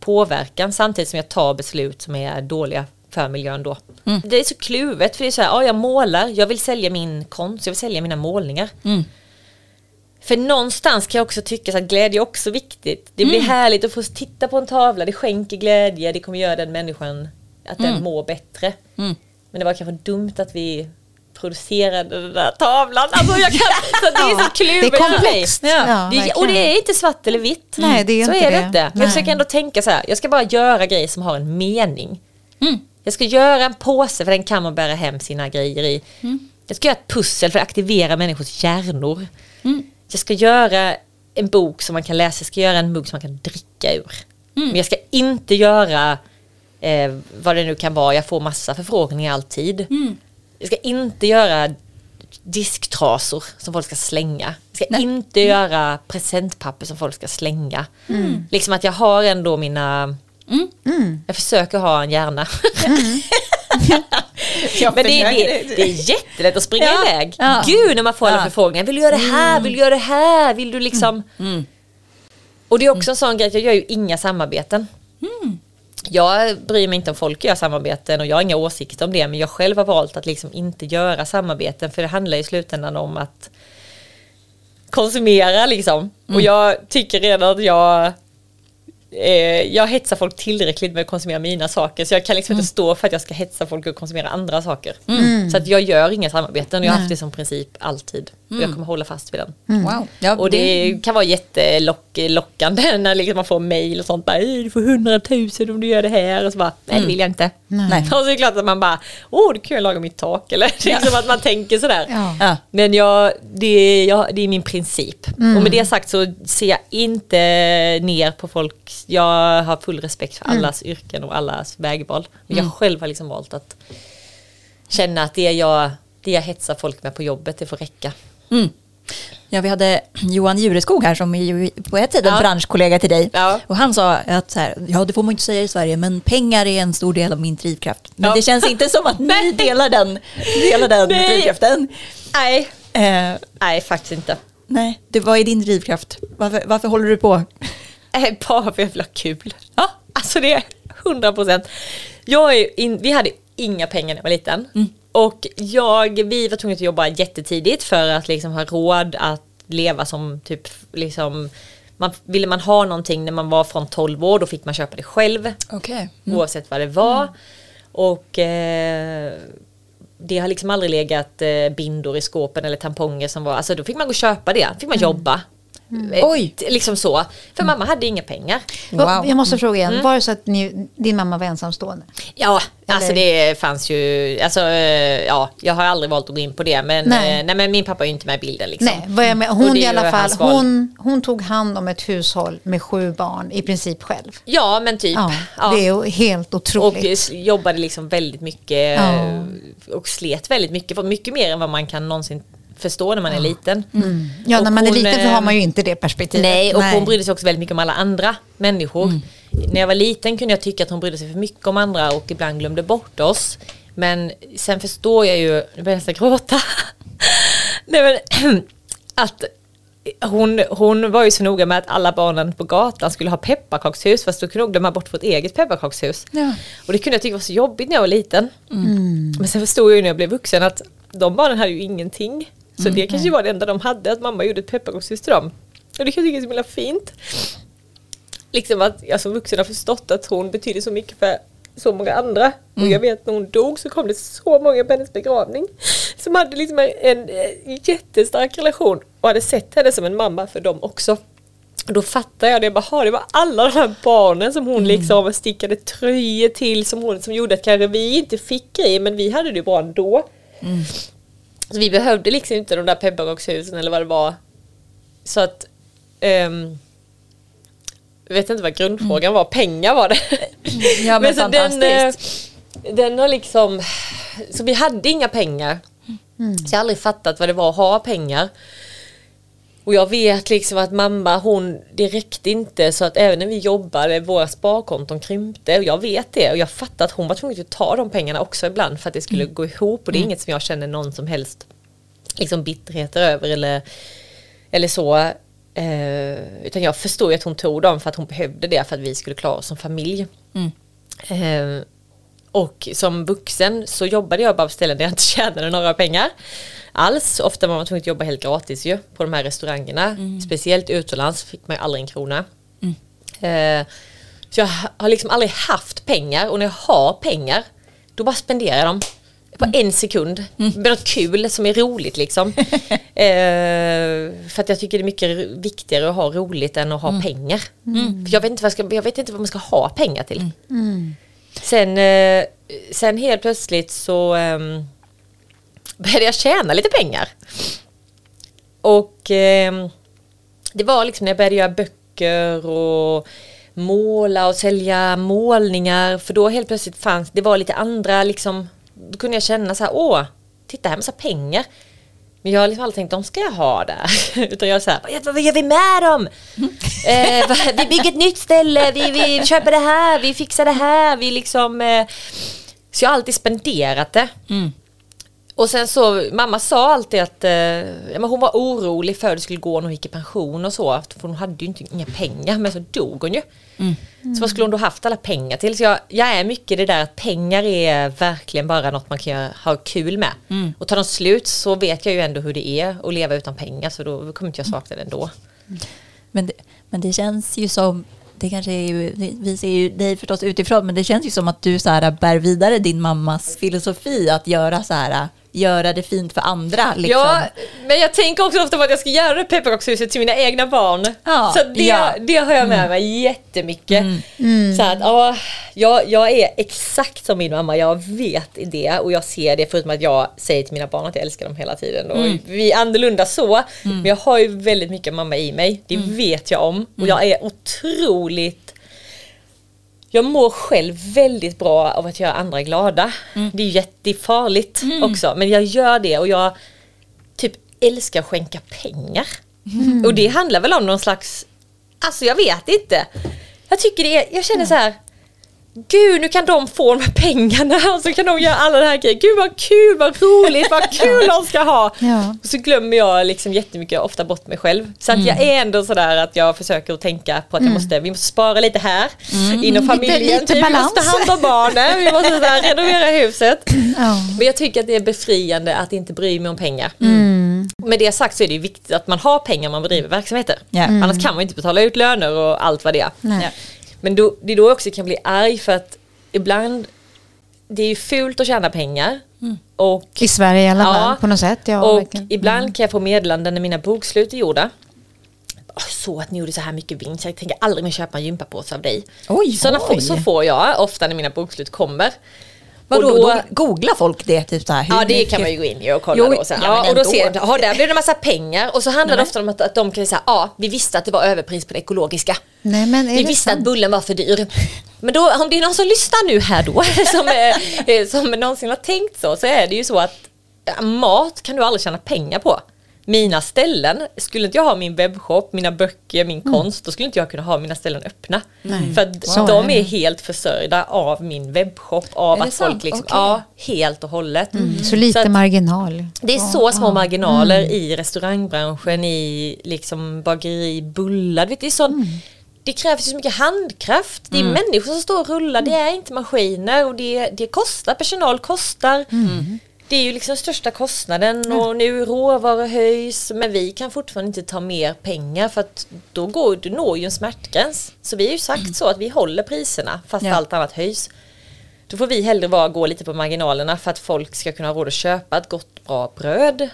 Speaker 3: Påverkan samtidigt som jag tar beslut som är dåliga för miljön då. Det är så kluvet för det är så här, ja jag målar, jag vill sälja min konst, jag vill sälja mina målningar. För någonstans kan jag också tycka att glädje är också viktigt. Det blir härligt att få titta på en tavla, det skänker glädje, det kommer göra den människan att den mår bättre. Men det var kanske dumt att vi producerade den där tavlan. Alltså jag kan, så det är så kluvet
Speaker 4: Det är komplext. Ja,
Speaker 3: det, är- och det är inte svart eller vitt.
Speaker 4: Nej, det är
Speaker 3: så
Speaker 4: inte
Speaker 3: är det,
Speaker 4: det.
Speaker 3: inte.
Speaker 4: Nej.
Speaker 3: jag försöker ändå tänka så här, jag ska bara göra grejer som har en mening. Jag ska göra en påse för den kan man bära hem sina grejer i. Jag ska göra ett pussel för att aktivera människors hjärnor. Jag ska göra en bok som man kan läsa, jag ska göra en mugg som man kan dricka ur. Men jag ska inte göra eh, vad det nu kan vara, jag får massa förfrågningar alltid. Jag ska inte göra disktrasor som folk ska slänga. Jag ska inte göra presentpapper som folk ska slänga. Liksom att jag har ändå mina... Jag försöker ha en hjärna. Men det, är- det, det är jättelätt att springa
Speaker 2: Ja.
Speaker 3: iväg.
Speaker 2: Ja.
Speaker 3: Gud när man får alla
Speaker 2: Ja.
Speaker 3: förfrågningar. Vill du göra det här? Vill du göra det här? Vill du liksom... Och det är också en sån grej att jag gör ju inga samarbeten. Jag bryr mig inte om folk gör samarbeten och jag har inga åsikter om det men jag själv har valt att liksom inte göra samarbeten för det handlar i slutändan om att konsumera liksom. Och jag tycker redan att jag eh, jag hetsar folk tillräckligt med att konsumera mina saker så jag kan liksom inte stå för att jag ska hetsa folk att konsumera andra saker. Så att jag gör inga samarbeten och jag har haft det som princip alltid. Och jag kommer hålla fast vid den.
Speaker 2: Wow. Ja,
Speaker 3: Och det kan vara jättelockande när liksom man får mail och sånt. Bara, "Ey, du får 100 000 om du gör det här. Och så bara, nej det vill jag inte.
Speaker 2: Nej.
Speaker 3: Och så är det klart att man bara, åh du kan jag laga mitt tak. Eller det är liksom att man tänker sådär.
Speaker 4: Ja.
Speaker 2: Ja.
Speaker 3: Men jag, det, är- jag, det är min princip. Och med det sagt så ser jag inte ner på folk. Jag har full respekt för allas yrken och allas vägval. Men jag själv har liksom valt att känna att det jag, det jag hetsar folk med på jobbet, det får räcka.
Speaker 2: Mm. Ja, vi hade Johan Jureskog här som är på ett sätt en
Speaker 3: Ja.
Speaker 2: branschkollega till dig.
Speaker 3: Ja.
Speaker 2: Och han sa att så här, ja det får man inte säga i Sverige, men pengar är en stor del av min drivkraft. Men
Speaker 3: Ja.
Speaker 2: det känns inte som att ni delar den, delar den
Speaker 3: Nej.
Speaker 2: drivkraften.
Speaker 3: Nej,
Speaker 2: Eh,
Speaker 3: nej faktiskt inte.
Speaker 2: nej, det, vad är din drivkraft? Varför, varför håller du på?
Speaker 3: Eh, Bara för att jag vill ha kul. Ja, alltså det är 100 procent. Vi hade inga pengar när jag var liten. Och jag, vi var tvungna att jobba jättetidigt för att liksom ha råd att leva som typ liksom man, ville man ha någonting när man var från 12 år då fick man köpa det själv
Speaker 2: Okej.
Speaker 3: oavsett vad det var. Och eh, det har liksom aldrig legat eh, bindor i skåpen eller tamponger som var, alltså då fick man gå och köpa det, fick man jobba. Eh,
Speaker 2: Oj.
Speaker 3: Liksom så. För mamma hade inga pengar.
Speaker 2: Wow.
Speaker 4: Jag måste fråga igen, var det så att ni, din mamma var ensamstående?
Speaker 3: Ja, alltså
Speaker 4: Eller-
Speaker 3: det fanns ju, alltså eh, ja, jag har aldrig valt att gå in på det men,
Speaker 4: Nej.
Speaker 3: nej. nej men min pappa är ju inte med i bilden liksom.
Speaker 4: Nej, vad jag med,
Speaker 3: Och
Speaker 4: hon i alla fall, hon, hon tog hand om ett hushåll med sju barn i princip själv.
Speaker 3: Ja men typ.
Speaker 4: Ja,
Speaker 3: Ja.
Speaker 4: Det är ju helt
Speaker 3: Och
Speaker 4: otroligt.
Speaker 3: eh, s- jobbade liksom väldigt mycket
Speaker 4: Ja.
Speaker 3: eh, och slet väldigt mycket, för mycket mer än vad man kan någonsin förstå när man är liten.
Speaker 4: ja,
Speaker 3: och
Speaker 4: när man är
Speaker 3: hon,
Speaker 4: liten så
Speaker 3: eh,
Speaker 4: har man ju inte det perspektivet.
Speaker 3: Nej, och hon brydde sig också väldigt mycket om alla andra människor. När jag var liten kunde jag tycka att hon brydde sig för mycket om andra och ibland glömde bort oss. Men sen förstår jag ju, nu börjar jag nästan gråta. Nej, men, att hon, hon var ju så noga med att alla barnen på gatan skulle ha pepparkakshus fast då kunde hon glömma bort vårt eget pepparkakshus.
Speaker 2: Ja.
Speaker 3: Och det kunde jag tycka var så jobbigt när jag var liten. Men sen förstod jag ju när jag blev vuxen att de barnen hade ju ingenting. Så det kanske var det enda de hade, att mamma gjorde ett pepparkakshus till dem. Och det kan jag tycka är så himla fint. Liksom att jag som vuxen har förstått att hon betyder så mycket för så många andra. Och jag vet när hon dog så kom det så många på hennes begravning. Som hade liksom en, en, en jättestark relation och hade sett henne som en mamma för dem också. Och då fattade jag det, bara, "Ha, det var alla de här barnen som hon liksom stickade tröjor till som hon som gjorde att kanske vi inte fick grejer men vi hade det bra ändå. Så vi behövde liksom inte de där pepparkakshusen eller vad det var. Så att ehm, jag vet inte vad grundfrågan var, pengar var det.
Speaker 2: Ja men,
Speaker 3: så den, eh, den har liksom, så vi hade inga pengar. Så jag har aldrig fattat vad det var att ha pengar. Och jag vet liksom att mamma hon, det räckte inte så att även när vi jobbade, våra sparkonton krympte. Och jag vet det. Och jag fattar att hon var tvungen att ta de pengarna också ibland för att det skulle gå ihop. Och det är inget som jag känner någon som helst liksom bitterheter över eller, eller så. Eh, utan jag förstår ju att hon tog dem för att hon behövde det för att vi skulle klara oss som familj. Eh, och som vuxen så jobbade jag bara på ställen där jag inte tjänade några pengar alls. Ofta var man tvungen att jobba helt gratis ju på de här restaurangerna. Speciellt utomlands fick man aldrig en krona. Eh, så jag ha- har liksom aldrig haft pengar och när jag har pengar då bara spenderar jag dem. På en sekund. Med något kul som är roligt liksom. eh, för att jag tycker det är mycket viktigare att ha roligt än att ha pengar. För jag, vet inte vad jag, ska, jag vet inte vad man ska ha pengar till. Sen, eh, sen helt plötsligt så ehm, började jag tjäna lite pengar. Och ehm, det var liksom när jag började göra böcker och måla och sälja målningar. För då helt plötsligt fanns det var lite andra liksom. Då kunde jag känna så här, åh, titta här är massa pengar. Men jag har liksom aldrig tänkt, de ska jag ha där. Utan jag är så här, vad vad gör vi med dem? eh, vi bygger ett nytt ställe, vi, vi köper det här, vi fixar det här, vi liksom... Eh, så jag har alltid spenderat det. Och sen så, mamma sa alltid att eh, men hon var orolig för att det skulle gå när hon gick i pension och så. För hon hade ju inte, inga pengar, men så dog hon ju. Så vad skulle hon då haft alla pengar till? Så jag, jag är mycket det där att pengar är verkligen bara något man kan ha kul med. Och tar de slut så vet jag ju ändå hur det är att leva utan pengar så då kommer inte jag sakna det ändå.
Speaker 2: Men det, men det känns ju som, det kanske är ju, vi ser ju dig förstås utifrån, men det känns ju som att du så här bär vidare din mammas filosofi att göra så här, göra det fint för andra. Liksom.
Speaker 3: Ja, men jag tänker också ofta på att jag ska göra pepparkakshuset till mina egna barn.
Speaker 2: Ja,
Speaker 3: så det,
Speaker 2: ja. Mm.
Speaker 3: det har jag med mig jättemycket. Så att, ja, jag, jag är exakt som min mamma, jag vet det och jag ser det förutom att jag säger till mina barn att jag älskar dem hela tiden. Och
Speaker 2: Mm.
Speaker 3: Vi är annorlunda så, men jag har ju väldigt mycket mamma i mig, det
Speaker 2: Mm.
Speaker 3: vet jag om. Och jag är otroligt jag mår själv väldigt bra av att göra andra glada.
Speaker 2: Mm.
Speaker 3: Det är jättefarligt också men jag gör det och jag typ älskar att skänka pengar.
Speaker 2: Mm.
Speaker 3: Och det handlar väl om någon slags, alltså jag vet inte. Jag tycker det är, jag känner så här. Gud nu kan de få de här pengarna och så kan de göra alla det här grejer. Gud vad kul, vad roligt, vad kul de ska ha.
Speaker 4: Ja.
Speaker 3: Och så glömmer jag liksom jättemycket, ofta bort mig själv. Så att jag är ändå sådär att jag försöker att tänka på att jag måste, vi måste spara lite här inom familjen.
Speaker 4: Lite- lite
Speaker 3: vi måste ta hand om barnen, vi måste sådär, renovera huset.
Speaker 4: Ja.
Speaker 3: Men jag tycker att det är befriande att inte bry mig om pengar.
Speaker 4: Mm.
Speaker 3: Med det sagt så är det viktigt att man har pengar man bedriver verksamheter.
Speaker 2: Ja.
Speaker 3: Annars kan man inte betala ut löner och allt vad det är.
Speaker 4: Nej.
Speaker 3: Men då, det är då jag också kan bli arg för att ibland det är ju fult att tjäna pengar. Och,
Speaker 4: I Sverige i alla
Speaker 3: Ja.
Speaker 4: fall, på något sätt. Ja,
Speaker 3: och
Speaker 4: verkligen.
Speaker 3: ibland kan jag få meddelanden när mina bokslut är gjorda. "Åh, Så att ni gjorde så här mycket vinst, jag tänker aldrig mer köpa en gympapåse av dig.
Speaker 2: Oj,
Speaker 3: Såna
Speaker 2: oj.
Speaker 3: Så får jag ofta när mina bokslut kommer.
Speaker 2: Vadå,
Speaker 3: Och då-
Speaker 2: då, googlar folk det? Typ så här, hur
Speaker 3: Ja det
Speaker 2: mycket-
Speaker 3: kan man ju gå in i och kolla
Speaker 2: Jo,
Speaker 3: då. Sen.
Speaker 2: ja,
Speaker 3: Ja, och då ser de, ja där blev det en massa pengar och så handlar det ofta om att, att de kan säga, ja vi visste att det var överpris på det ekologiska.
Speaker 4: Nej, men är
Speaker 3: Vi
Speaker 4: det
Speaker 3: visste
Speaker 4: sant?
Speaker 3: att bullen var för dyr. Men då, om det är någon som lyssnar nu här då, som, eh, som någonsin har tänkt så, så är det ju så att mat kan du aldrig tjäna pengar på. Mina ställen, skulle inte jag ha min webbshop, mina böcker, min
Speaker 4: Mm.
Speaker 3: konst, då skulle inte jag kunna ha mina ställen öppna. För att
Speaker 4: Så
Speaker 3: de
Speaker 4: är
Speaker 3: helt försörjda av min webbshop, av att folk
Speaker 2: sant?
Speaker 3: liksom,
Speaker 2: Okej.
Speaker 3: ja, helt och hållet.
Speaker 4: Mm. Så lite
Speaker 3: att-
Speaker 4: marginal.
Speaker 3: det är så små
Speaker 4: ja.
Speaker 3: marginaler
Speaker 4: Mm.
Speaker 3: i restaurangbranschen, i liksom bageri, bullar. Vet, det, är sån,
Speaker 4: Mm.
Speaker 3: det krävs ju så mycket handkraft. Det är människor som står och rullar, det
Speaker 4: Mm.
Speaker 3: är inte maskiner och det, det kostar, personal kostar.
Speaker 4: Mm.
Speaker 3: Det är ju liksom största kostnaden och nu råvaror höjs men vi kan fortfarande inte ta mer pengar för att då går, du når ju en smärtgräns. Så vi har ju sagt så att vi håller priserna fast
Speaker 2: Ja.
Speaker 3: allt annat höjs. Då får vi hellre vara, gå lite på marginalerna för att folk ska kunna ha råd att köpa ett gott bra bröd.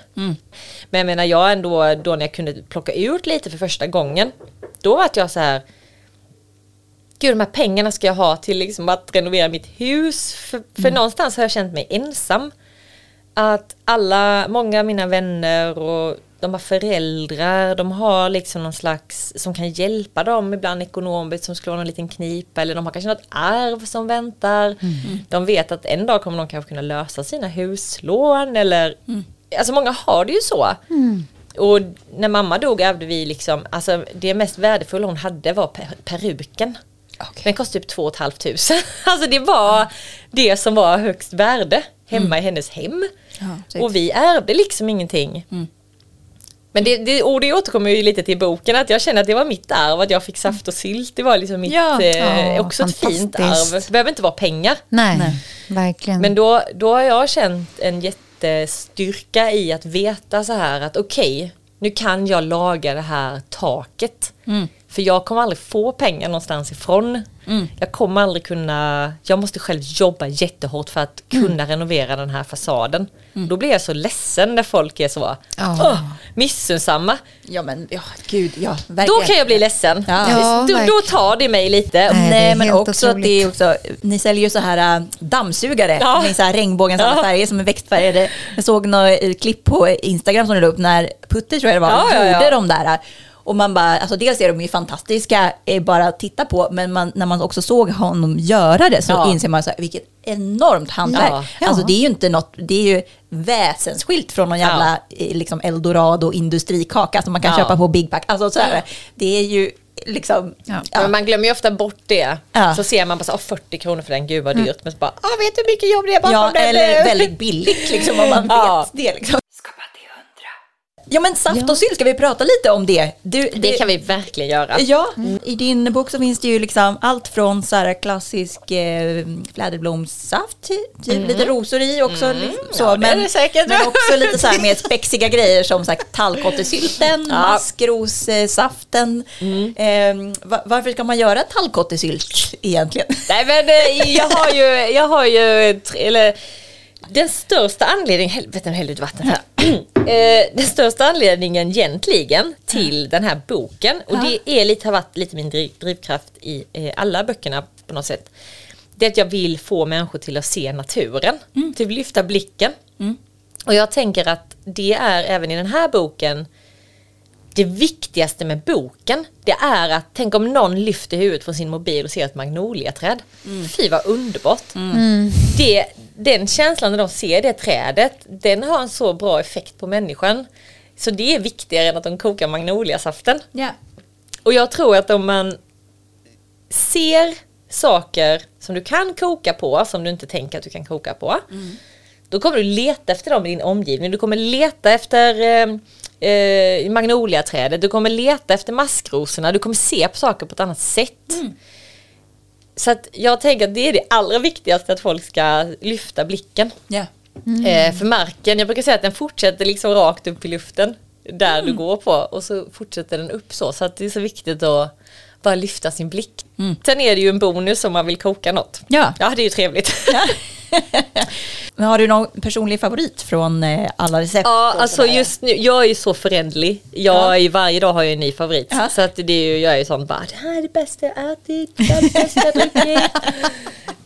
Speaker 3: Men jag menar jag ändå, då när jag kunde plocka ut lite för första gången, då var jag så här Gud, de här pengarna ska jag ha till liksom att renovera mitt hus. För, för någonstans har jag känt mig ensam. Att alla, många av mina vänner och de har föräldrar, de har liksom någon slags som kan hjälpa dem ibland ekonomiskt som slår någon liten knipa eller de har kanske något arv som väntar. De vet att en dag kommer de kanske kunna lösa sina huslån eller Alltså många har det ju så. Och när mamma dog ärvde vi liksom, alltså det mest värdefulla hon hade var per peruken. Den kostade typ 2 500. Alltså det var det som var högst värde hemma i hennes hem.
Speaker 2: Ja,
Speaker 3: och vi ärvde liksom ingenting. Men det, det, och det återkommer ju lite till boken att jag känner att det var mitt arv att jag fick saft och sylt. Det var liksom mitt,
Speaker 2: Ja.
Speaker 3: eh, också ett fint arv. Det behöver inte vara pengar.
Speaker 4: Nej,
Speaker 2: Nej.
Speaker 4: verkligen.
Speaker 3: Men då, då har jag känt en jättestyrka i att veta så här att okej, nu kan jag laga det här taket. För jag kommer aldrig få pengar någonstans ifrån. Jag kommer aldrig kunna, jag måste själv jobba jättehårt för att kunna renovera den här fasaden. Då blir jag så ledsen när folk är så
Speaker 4: Ja.
Speaker 3: oh, missunnsamma.
Speaker 2: Ja men ja, gud ja, verkligen.
Speaker 3: Då kan jag bli ledsen.
Speaker 2: Ja.
Speaker 4: Ja,
Speaker 3: då, då tar det mig lite.
Speaker 4: Nej,
Speaker 2: Nej men också att det är också, ni säljer ju så här äh, dammsugare
Speaker 3: Ja.
Speaker 2: med så här regnbågens alla
Speaker 3: Ja.
Speaker 2: färger som är växtfärgade. Jag såg något eh, klipp på Instagram som du la upp när Putte tror jag det var,
Speaker 3: Ja, ja, ja.
Speaker 2: gjorde de där. Och man bara, alltså dels är de ju fantastiska eh, bara att titta på, men man, när man också såg honom göra det så
Speaker 3: Ja.
Speaker 2: inser man så här, vilket enormt hantverk.
Speaker 3: Ja.
Speaker 2: Alltså
Speaker 4: Ja.
Speaker 2: det är ju inte något, det är ju väsensskilt från någon jävla eh, liksom eldorado industrikaka som man kan
Speaker 3: Ja.
Speaker 2: köpa på Big Pack. Alltså så här, det är ju liksom,
Speaker 4: Ja.
Speaker 2: ja.
Speaker 3: Men man glömmer ju ofta bort det.
Speaker 2: Ja.
Speaker 3: Så ser man bara så, "Åh, 40 kronor för den, gud vad dyrt. Men så bara, ah, vet du hur mycket jobb det är bakom
Speaker 2: Ja,
Speaker 3: den?
Speaker 2: eller väldigt billigt liksom om man
Speaker 3: Ja.
Speaker 2: vet det. Liksom. Ja men saft och sylt, ska vi prata lite om det? Du,
Speaker 3: Det kan vi verkligen göra.
Speaker 2: Ja, i din bok så finns det ju liksom allt från så här klassisk eh, fläderblomssaft, ty- typ lite rosor i också. liksom, så,
Speaker 3: Mm. Ja, det är
Speaker 2: men,
Speaker 3: det säkert.
Speaker 2: men också lite så här mer spexiga grejer som sagt tallkottesylten,
Speaker 3: Ja.
Speaker 2: maskrossaften. Eh, va- varför ska man göra tallkottesylt egentligen?
Speaker 3: Nej men eh, jag har ju, jag har ju, tre- eller den största anledningen, helvete nu hällde ut vatten här. Eh, den största anledningen egentligen till den här boken, och det är lite, har varit lite min driv, drivkraft i eh, alla böckerna på något sätt. Det är att jag vill få människor till att se naturen, till att lyfta blicken. Och jag tänker att det är även i den här boken det viktigaste med boken, det är att tänk om någon lyfter huvudet från sin mobil och ser ett magnoliaträd. Fy vad underbart. Det, den känslan när de ser det trädet, den har en så bra effekt på människan. Så det är viktigare än att de kokar magnoliasaften.
Speaker 2: Ja.
Speaker 3: Och jag tror att om man ser saker som du kan koka på, som du inte tänker att du kan koka på. Då kommer du leta efter dem i din omgivning. Du kommer leta efter eh, eh, magnoliaträdet, du kommer leta efter maskrosorna, du kommer se på saker på ett annat sätt. Så att jag tänker att det är det allra viktigaste, att folk ska lyfta blicken.
Speaker 2: Ja.
Speaker 3: Eh, för marken, jag brukar säga att den fortsätter liksom rakt upp i luften där du går på och så fortsätter den upp så. Så att det är så viktigt att bara lyfta sin blick. Sen är det ju en bonus om man vill koka något.
Speaker 2: Ja.
Speaker 3: Ja, det är ju trevligt.
Speaker 2: Men har du någon personlig favorit från eh, alla recept?
Speaker 3: Ja, alltså just nu, jag är ju så förändlig. Jag
Speaker 2: Ja.
Speaker 3: är varje dag har jag en ny favorit.
Speaker 2: Ja.
Speaker 3: Så att det är ju, jag är ju sån bara, det här är det bästa jag ätit, det här är det bästa jag druckit.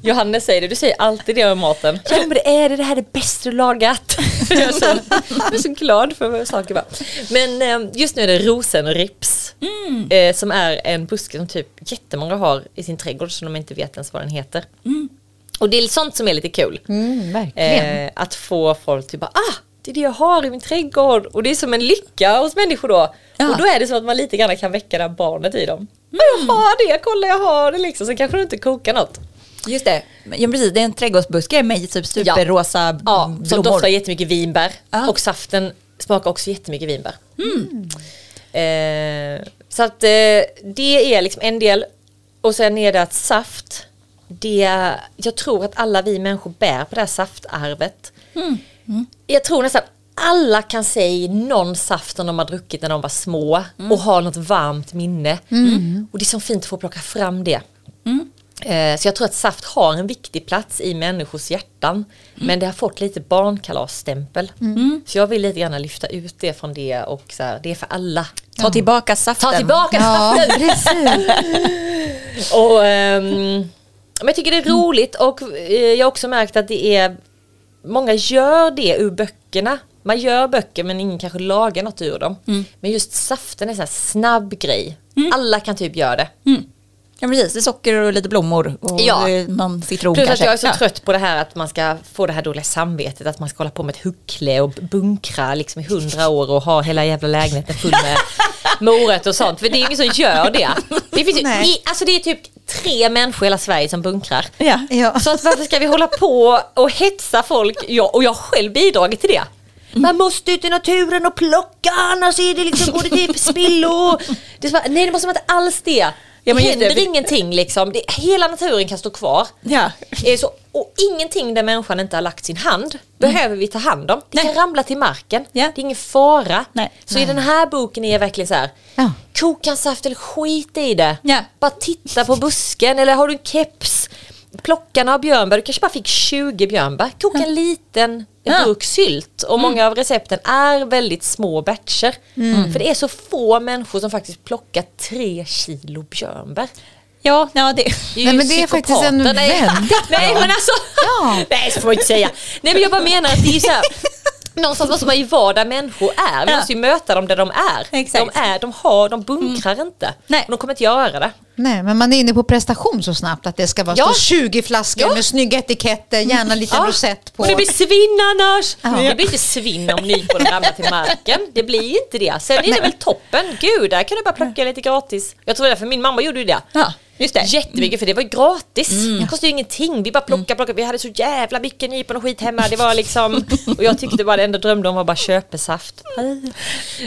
Speaker 3: Johannes säger det, du säger alltid det om maten. Ja men det är det, det här är det bästa du lagat. jag, är så, jag är så glad för saker var. Men eh, just nu är det rosenrips. Eh, som är en buske som typ jättemånga har i sin trädgård som de inte vet ens vad den heter. Och det är sånt som är lite kul.
Speaker 4: Mm, verkligen.
Speaker 3: Eh, att få folk till bara, ah, det är det jag har i min trädgård. Och det är som en lycka hos människor då.
Speaker 2: Ja.
Speaker 3: Och då är det som att man lite grann kan väcka det här barnet i dem. Mm. Jag har det, kolla jag har det liksom. Så kanske du inte kokar något.
Speaker 2: Just det, ja, precis, det är en trädgårdsbuske med typ superrosa
Speaker 3: Ja,
Speaker 2: blommor.
Speaker 3: som doftar jättemycket vinbär.
Speaker 2: Ja.
Speaker 3: Och saften smakar också jättemycket vinbär. Eh, så att eh, det är liksom en del. Och sen är det att saft, det, jag tror att alla vi människor bär på det här saftarvet. Jag tror nästan alla kan säga någon saft som de har druckit när de var små och har något varmt minne. Och det är så fint att få plocka fram det. Eh, Så jag tror att saft har en viktig plats i människors hjärtan. Men det har fått lite barnkalasstämpel. Så jag vill lite gärna lyfta ut det från det och så här, det är för alla.
Speaker 2: Ta tillbaka saften.
Speaker 3: Ta tillbaka
Speaker 4: Ja,
Speaker 3: saften!
Speaker 4: precis.
Speaker 3: Och, ehm, men jag tycker det är roligt och eh, jag har också märkt att det är Många gör det ur böckerna. Man gör böcker men ingen kanske lagar något ur dem. Men just saften är en sån här snabb grej. Alla kan typ göra det.
Speaker 2: Ja precis, det är socker och lite blommor och
Speaker 3: Ja.
Speaker 2: eh, någon citron
Speaker 3: Plus att
Speaker 2: kanske.
Speaker 3: jag är så
Speaker 2: Ja.
Speaker 3: trött på det här att man ska få det här dåliga samvetet att man ska hålla på med ett huckle och bunkra liksom i hundra år och ha hela jävla lägenheten full med morötter och sånt. För det är ingen som gör det. Det finns ju, i, alltså det är typ tre människor i hela Sverige som bunkrar.
Speaker 2: Ja.
Speaker 4: Ja.
Speaker 3: Så att varför ska vi hålla på och hetsa folk? Jag, och jag har själv bidragit till det. Man måste ut i naturen och plocka annars är det liksom, går det till spillo. Det är så bara, nej det måste man inte alls det.
Speaker 2: Ja, men
Speaker 3: det
Speaker 2: det,
Speaker 3: händer
Speaker 2: vi-
Speaker 3: ingenting liksom. Det, hela naturen kan stå kvar.
Speaker 2: Ja.
Speaker 3: Eh, Så, och ingenting där människan inte har lagt sin hand behöver vi ta hand om. Det
Speaker 2: Nej.
Speaker 3: kan ramla till marken.
Speaker 2: Ja.
Speaker 3: Det är ingen fara.
Speaker 2: Nej.
Speaker 3: Så i den här boken är jag verkligen så här.
Speaker 4: Ja.
Speaker 3: Koka en saft eller skit i det.
Speaker 2: Ja.
Speaker 3: Bara titta på busken eller har du en keps. Plocka några björnbär, du kanske bara fick 20 björnbär. Koka en liten
Speaker 2: Ja.
Speaker 3: burk sylt. Och många av recepten är väldigt små batcher. För det är så få människor som faktiskt plockar tre kilo björnbär.
Speaker 2: Ja, ja, det...
Speaker 3: Det är
Speaker 4: Nej, men det är faktiskt en väldigt
Speaker 3: Nej men alltså.
Speaker 4: Ja.
Speaker 3: Nej så får man inte säga. Nej men jag bara menar att det är så här. Någonstans måste man ju vara där människor är. Vi
Speaker 2: Ja.
Speaker 3: måste ju möta dem där de är.
Speaker 2: Exakt.
Speaker 3: De, är, de, har, de bunkrar inte.
Speaker 2: Nej.
Speaker 3: Och de kommer inte göra det.
Speaker 4: Nej, men man är inne på prestation så snabbt att det ska vara
Speaker 3: Ja.
Speaker 4: stå 20 flaskor
Speaker 3: Ja.
Speaker 4: med snygga etiketter, gärna en liten rosett på.
Speaker 3: Och det blir svinn annars.
Speaker 4: Ja.
Speaker 3: Det blir inte svinn om nyponen ramlar till marken. Det blir inte det. Sen är det väl toppen. Gud, där kan du bara plocka lite gratis. Jag tror därför min mamma gjorde ju det.
Speaker 2: Just det.
Speaker 3: Jättemycket för det var ju gratis. Det kostade ju ingenting. Vi bara plockade, plockade. Vi hade så jävla mycket nypon och skit hemma. Det var liksom, och jag tyckte bara det enda drömde om var bara köpesaft.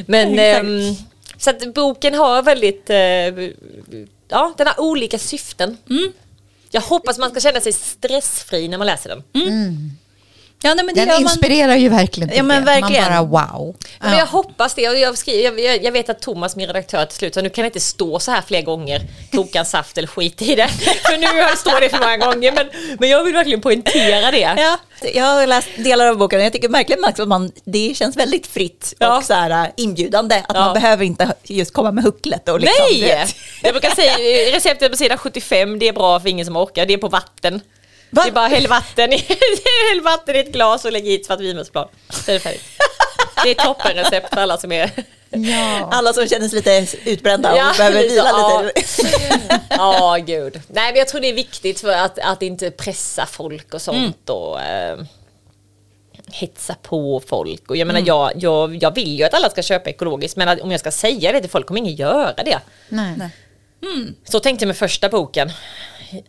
Speaker 3: Men ehm, så att boken har väldigt, eh, ja den har olika syften. Jag hoppas man ska känna sig stressfri när man läser den.
Speaker 2: Ja, nej, men det
Speaker 4: Den
Speaker 2: gör man-
Speaker 4: inspirerar ju verkligen till
Speaker 2: Ja, men
Speaker 4: det.
Speaker 2: verkligen.
Speaker 4: Man bara wow.
Speaker 3: Men jag hoppas det. Jag, skriver, jag, jag, jag vet att Thomas, min redaktör, till slut sa nu kan det inte stå så här fler gånger. Koka en saft eller skit i det. För nu står det för många gånger. Men, men jag vill verkligen poängtera det.
Speaker 2: Ja, jag har läst delar av boken och jag tycker verkligen att man, det känns väldigt fritt
Speaker 3: Ja.
Speaker 2: och så här, äh, inbjudande. Att
Speaker 3: Ja.
Speaker 2: man behöver inte just komma med hucklet och liksom,
Speaker 3: Nej! Jag brukar säga receptet på sidan 75, det är bra för ingen som orkar. Det är på vatten.
Speaker 2: Va?
Speaker 3: Det är bara häll vatten, häll vatten i ett glas och lägg i ett svart vinbärsplan. Så är det färdigt. Det är toppenrecept för alla som är...
Speaker 4: Ja.
Speaker 2: Alla som känner sig lite utbrända
Speaker 3: Ja,
Speaker 2: och behöver
Speaker 3: lite,
Speaker 2: vila
Speaker 3: ja.
Speaker 2: lite.
Speaker 3: Ja, gud. Nej, men jag tror det är viktigt för att, att inte pressa folk och sånt och eh, hetsa på folk. Och jag menar, jag, jag, jag vill ju att alla ska köpa ekologiskt, men att, om jag ska säga det till folk kommer ingen göra det.
Speaker 4: Nej.
Speaker 2: Nej.
Speaker 3: Så tänkte jag med första boken.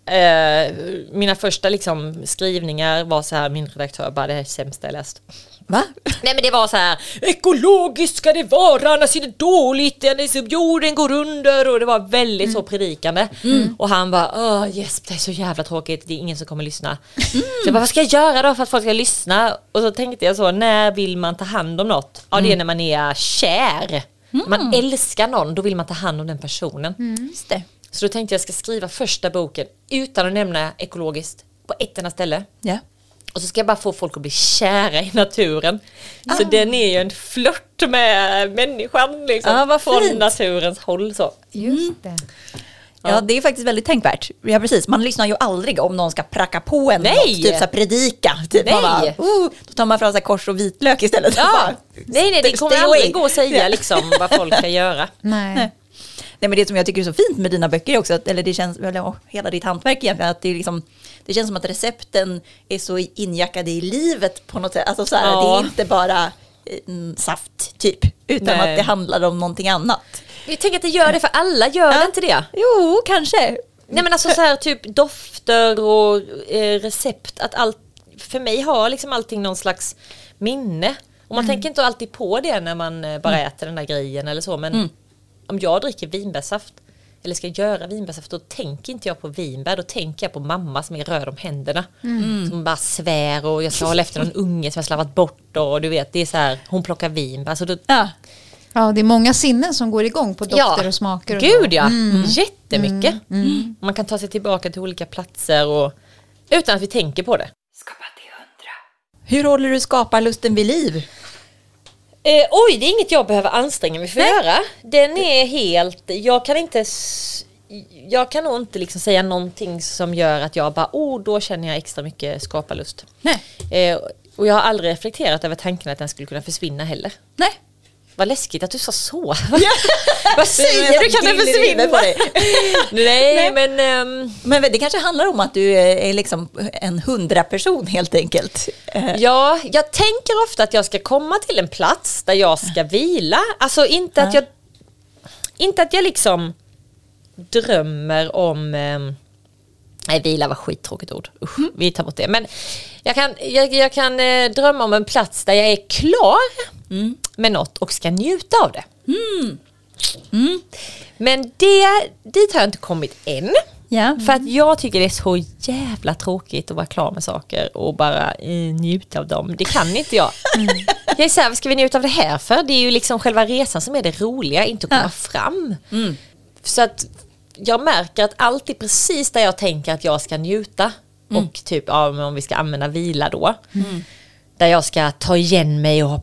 Speaker 3: Eh, mina första liksom, skrivningar var så här, min redaktör bara det här är sämsta jag läst.
Speaker 2: Va?
Speaker 3: Nej men det var så här, ekologiskt ska det vara, annars är det dåligt, jorden går under och det var väldigt så predikande. Och han bara, åh yes, det är så jävla tråkigt, det är ingen som kommer lyssna. Så jag bara, vad ska jag göra då för att folk ska lyssna? Och så tänkte jag så, när vill man ta hand om något? Ja det är när man är kär. När man älskar någon, då vill man ta hand om den personen.
Speaker 2: Just det.
Speaker 3: Så då tänkte jag ska skriva första boken utan att nämna ekologiskt på ett enda ställe.
Speaker 2: Ja.
Speaker 3: Och så ska jag bara få folk att bli kära i naturen. Så den är ju en flört med människan liksom.
Speaker 2: Ah, vad
Speaker 3: från
Speaker 2: fint.
Speaker 3: naturens håll så.
Speaker 4: Just det.
Speaker 2: Ja, det är faktiskt väldigt tänkvärt. Ja, precis. Man lyssnar ju aldrig om någon ska pracka på en
Speaker 3: Nej.
Speaker 2: något, typ så här predika. Typ
Speaker 3: Nej.
Speaker 2: Man bara, uh, då tar man fram så här kors och vitlök istället.
Speaker 3: Ja.
Speaker 2: Bara,
Speaker 3: Nej nej det kommer aldrig gå att säga liksom vad folk ska göra.
Speaker 4: Nej.
Speaker 2: Nej. Men det som jag tycker är så fint med dina böcker också, att, eller det känns, eller ja, hela ditt hantverk egentligen, att det, är liksom, det känns som att recepten är så injackade i livet på något sätt. Alltså så här,
Speaker 3: Ja.
Speaker 2: det är inte bara mm, saft typ, utan
Speaker 3: Nej.
Speaker 2: att det handlar om någonting annat.
Speaker 3: Jag tänker att det gör det för alla, gör det inte det?
Speaker 2: Jo, kanske.
Speaker 3: Nej men alltså så här typ dofter och eh, recept, att allt, för mig har liksom allting någon slags minne. Och man tänker inte alltid på det när man eh, bara äter den där grejen eller så men om jag dricker vinbärsaft eller ska göra vinbärsaft då tänker inte jag på vinbär, då tänker jag på mamma som är röd om händerna. Som bara svär och jag ska hålla efter någon unge som jag slarvat bort och du vet det är så här, hon plockar vinbär. Så då,
Speaker 2: Ja.
Speaker 4: Ja, det är många sinnen som går igång på dofter och smaker. Och
Speaker 3: Gud ja, jättemycket. Man kan ta sig tillbaka till olika platser och, utan att vi tänker på det.
Speaker 2: Hur håller du skaparlusten vid liv?
Speaker 3: Eh, oj, det är inget jag behöver anstränga mig för att göra. Den är helt, jag kan inte jag kan nog inte liksom säga någonting som gör att jag bara, oh, då känner jag extra mycket skaparlust.
Speaker 2: Nej.
Speaker 3: Eh, och jag har aldrig reflekterat över tanken att den skulle kunna försvinna heller.
Speaker 2: Nej.
Speaker 3: Vad läskigt att du sa så. Vad säger du? Kan den
Speaker 2: in
Speaker 3: försvinna?
Speaker 2: på dig.
Speaker 3: Nej, men... ehm,
Speaker 2: Men det kanske handlar om att du är liksom en hundra person helt enkelt. Eh,
Speaker 3: Ja, jag tänker ofta att jag ska komma till en plats där jag ska vila. Alltså inte att jag inte att jag liksom drömmer om ehm, Nej, vila var skittråkigt ord. Usch, vi tar bort det. Men jag kan, jag, jag kan eh, drömma om en plats där jag är klar med något och ska njuta av det. Men det, dit har jag inte kommit än.
Speaker 2: Ja.
Speaker 3: För att jag tycker det är så jävla tråkigt att vara klar med saker och bara eh, njuta av dem. Det kan inte jag. Jag är så här, vad ska vi njuta av det här för? Det är ju liksom själva resan som är det roliga, inte att komma
Speaker 2: Ja.
Speaker 3: fram. Så att jag märker att alltid precis där jag tänker att jag ska njuta och typ, ja, om vi ska använda vila då. Där jag ska ta igen mig och ha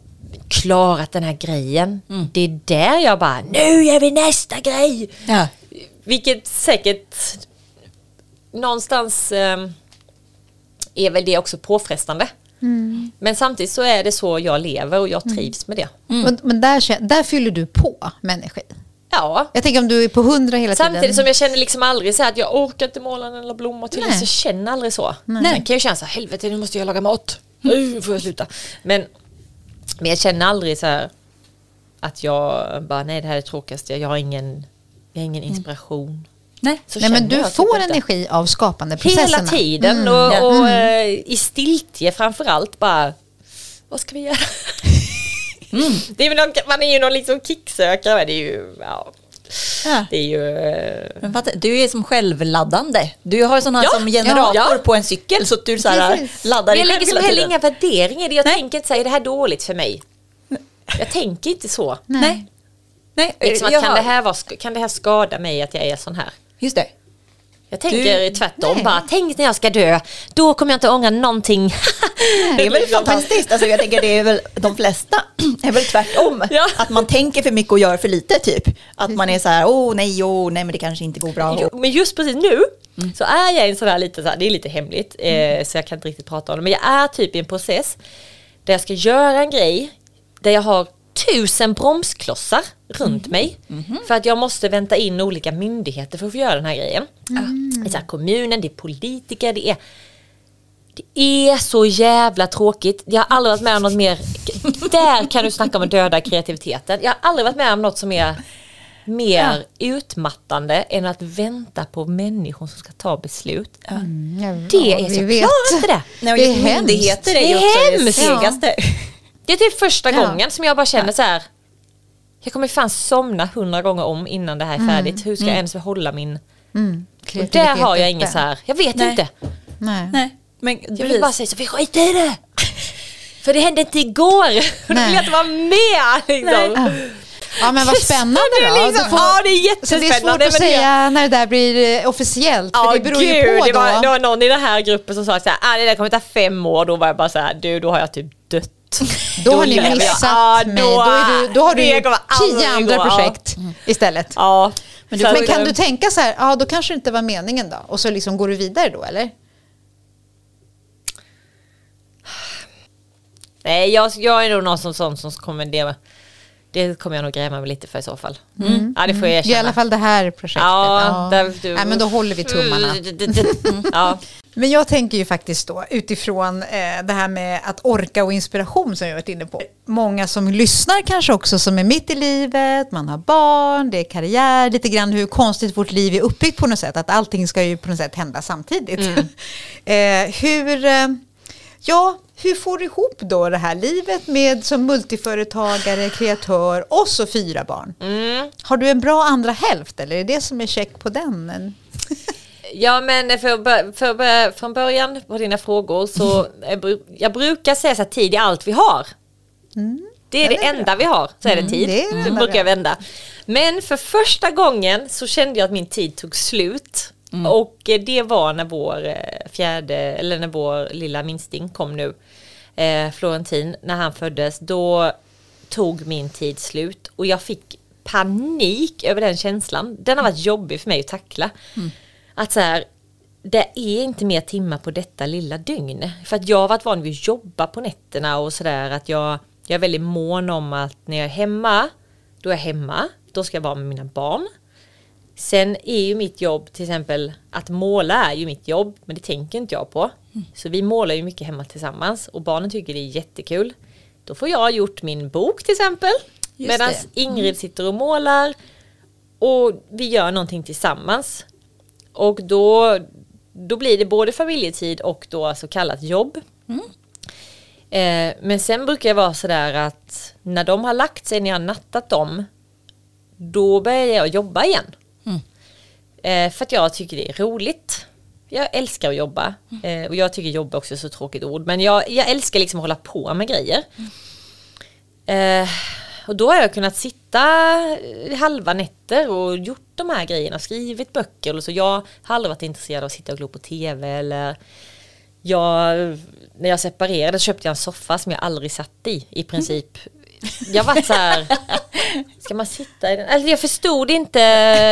Speaker 3: klarat den här grejen. Det är där jag bara, nu gör vi nästa grej!
Speaker 2: Ja.
Speaker 3: Vilket säkert någonstans eh, är väl det också påfrestande. Men samtidigt så är det så jag lever och jag trivs med det.
Speaker 4: Men, men där, där fyller du på med energi.
Speaker 3: Ja,
Speaker 4: Jag tänker om du är på hundra hela
Speaker 3: samtidigt
Speaker 4: tiden.
Speaker 3: som jag känner liksom aldrig så att jag orkar inte måla eller blomma till.
Speaker 4: Nej.
Speaker 3: Så jag känner aldrig så. Sen kan jag känna så här, helvete nu måste jag laga mat. Nu får jag sluta. Men, men jag känner aldrig så här att jag bara, nej det här är det tråkigaste. Jag har ingen, jag har ingen inspiration.
Speaker 2: Nej.
Speaker 3: Så
Speaker 4: Nej, men du
Speaker 3: typ
Speaker 4: får
Speaker 3: inte.
Speaker 4: energi av skapandeprocesserna.
Speaker 3: Hela tiden
Speaker 4: Mm.
Speaker 3: och, och eh, i stiltje framförallt bara Vad ska vi göra? Det är någon, man är ju någon liksom kicksökare det är ju ja,
Speaker 2: Ja.
Speaker 3: Det är ju eh,
Speaker 2: Men fattar, du är som självladdande. Du har sån här
Speaker 3: Ja,
Speaker 2: som generator
Speaker 3: ja,
Speaker 2: på en cykel så att du så här
Speaker 4: Precis.
Speaker 2: laddar dig
Speaker 3: Jag
Speaker 2: själv
Speaker 3: lägger som heller inga värderingar i det. Jag
Speaker 2: Nej.
Speaker 3: tänker inte säga är det här dåligt för mig? Jag tänker inte så.
Speaker 2: Nej. Nej.
Speaker 3: Liksom att
Speaker 2: jag
Speaker 3: kan, det här vara, kan det här skada mig att jag är sån här?
Speaker 2: Just det.
Speaker 3: Jag tänker
Speaker 2: Du-
Speaker 3: tvärtom
Speaker 4: nej.
Speaker 3: bara, tänk när jag ska dö, då kommer jag inte ångra någonting.
Speaker 2: Det är väl fantastiskt. Alltså, jag tänker det är väl de flesta är väl tvärtom.
Speaker 3: Ja.
Speaker 2: Att man tänker för mycket och gör för lite typ. Att man är så här, åh nej, åh nej, men det kanske inte går bra.
Speaker 3: Jo, men just precis nu så är jag en sån här lite så här, det är lite hemligt eh, så jag kan inte riktigt prata om det. Men jag är typ i en process där jag ska göra en grej där jag har tusen bromsklossar runt mig. För att jag måste vänta in olika myndigheter för att få göra den här grejen. Det är så här, kommunen, det är politiker, det är det är så jävla tråkigt. Jag har aldrig varit med om något mer... Där kan du snacka om att döda kreativiteten. Jag har aldrig varit med om något som är mer utmattande än att vänta på människor som ska ta beslut.
Speaker 4: Mm, ja,
Speaker 3: Det är
Speaker 4: vi
Speaker 3: så,
Speaker 4: vet.
Speaker 3: klarar inte det.
Speaker 2: Nej, och
Speaker 4: Det är
Speaker 2: myndigheter är
Speaker 3: Det
Speaker 2: ju
Speaker 3: är
Speaker 2: också det segaste.
Speaker 3: Det är typ första
Speaker 4: Ja.
Speaker 3: gången som jag bara känner så här. Jag kommer fan somna hundra gånger om innan det här är färdigt. Hur ska jag ens hålla min...
Speaker 4: Mm,
Speaker 3: Och där har jag inget så här. Jag vet
Speaker 2: Nej.
Speaker 3: inte.
Speaker 4: Nej.
Speaker 2: Nej, men
Speaker 3: Jag vill bara säga så, vi skiter i det. För det hände inte igår. Och då vill jag inte vara med. Liksom.
Speaker 4: Ja men vad spännande
Speaker 3: Det är
Speaker 4: då.
Speaker 3: liksom-
Speaker 4: Du får-
Speaker 3: ja, det är
Speaker 4: Så det är svårt
Speaker 3: jättespännande,
Speaker 4: att
Speaker 3: men det-
Speaker 4: säga när det där blir eh, officiellt. För
Speaker 3: Ja
Speaker 4: det beror
Speaker 3: gud,
Speaker 4: ju på
Speaker 3: det
Speaker 4: då.
Speaker 3: var, det var någon i den här gruppen som sa så här, ah, det där kommer ta fem år. Då var jag bara så här, du då har jag typ dött.
Speaker 4: Då har ni missat
Speaker 3: Ja,
Speaker 4: mig. Då, du, då har du gjort tio andra
Speaker 3: gå.
Speaker 4: projekt istället.
Speaker 3: Ja.
Speaker 4: Men, du, men kan du tänka så här, ja då kanske det inte var meningen då? Och så liksom går du vidare då eller?
Speaker 3: Nej, jag, jag är nog någon som, sån som kommer det, det kommer jag nog gräma mig lite för i så fall. Ja, det får jag
Speaker 4: I
Speaker 3: erkänna.
Speaker 4: alla fall det här projektet.
Speaker 3: Ja, där, du,
Speaker 4: Nej, men då håller vi tummarna.
Speaker 3: Ja.
Speaker 4: Men jag tänker ju faktiskt då utifrån eh, det här med att orka och inspiration som jag varit inne på. Många som lyssnar kanske också som är mitt i livet, man har barn, det är karriär, lite grann hur konstigt vårt liv är uppbyggt på något sätt, att allting ska ju på något sätt hända samtidigt. eh, hur, eh, ja, hur får du ihop då det här livet med som multiföretagare, kreatör och så fyra barn?
Speaker 3: Mm.
Speaker 4: Har du en bra andra hälft eller är det som är check på den?
Speaker 3: Ja men för, att för, att från början på dina frågor så jag bru- jag brukar säga så här tid är allt vi har. Det är det,
Speaker 4: det
Speaker 3: enda vi har, så är det tid.
Speaker 4: det det
Speaker 3: så brukar jag vända. Men för första gången så kände jag att min tid tog slut. Och eh, det var när vår eh, fjärde, eller när vår lilla minsting kom nu, eh, Florentin, när han föddes, då tog min tid slut och jag fick panik över den känslan. Den har varit jobbig för mig att tackla. Att så här, det är inte mer timmar på detta lilla dygn. För att jag har varit van vid att jobba på nätterna och sådär att jag, jag är väldigt mån om att när jag är hemma, då är jag hemma, då ska jag vara med mina barn. Sen är ju mitt jobb till exempel att måla är ju mitt jobb men det tänker inte jag på. Så vi målar ju mycket hemma tillsammans och barnen tycker det är jättekul. Då får jag gjort min bok till exempel. Medan
Speaker 2: det.
Speaker 3: Ingrid sitter och målar och vi gör någonting tillsammans. Och då, då blir det både familjetid och då så kallat jobb. Eh, men sen brukar jag vara sådär att när de har lagt sig, när jag har nattat dem, då börjar jag jobba igen. Eh, för att jag tycker det är roligt. Jag älskar att jobba. Eh, och jag tycker jobba också är så tråkigt ord. Men jag, jag älskar liksom att hålla på med grejer. Eh, och då har jag kunnat sitta halva nätter och gjort de här grejerna, skrivit böcker och så. Jag har aldrig varit intresserad av att sitta och glo på tv eller jag, när jag separerade köpte jag en soffa som jag aldrig satt i i princip. Jag var så här, ska man sitta i den? Alltså jag förstod inte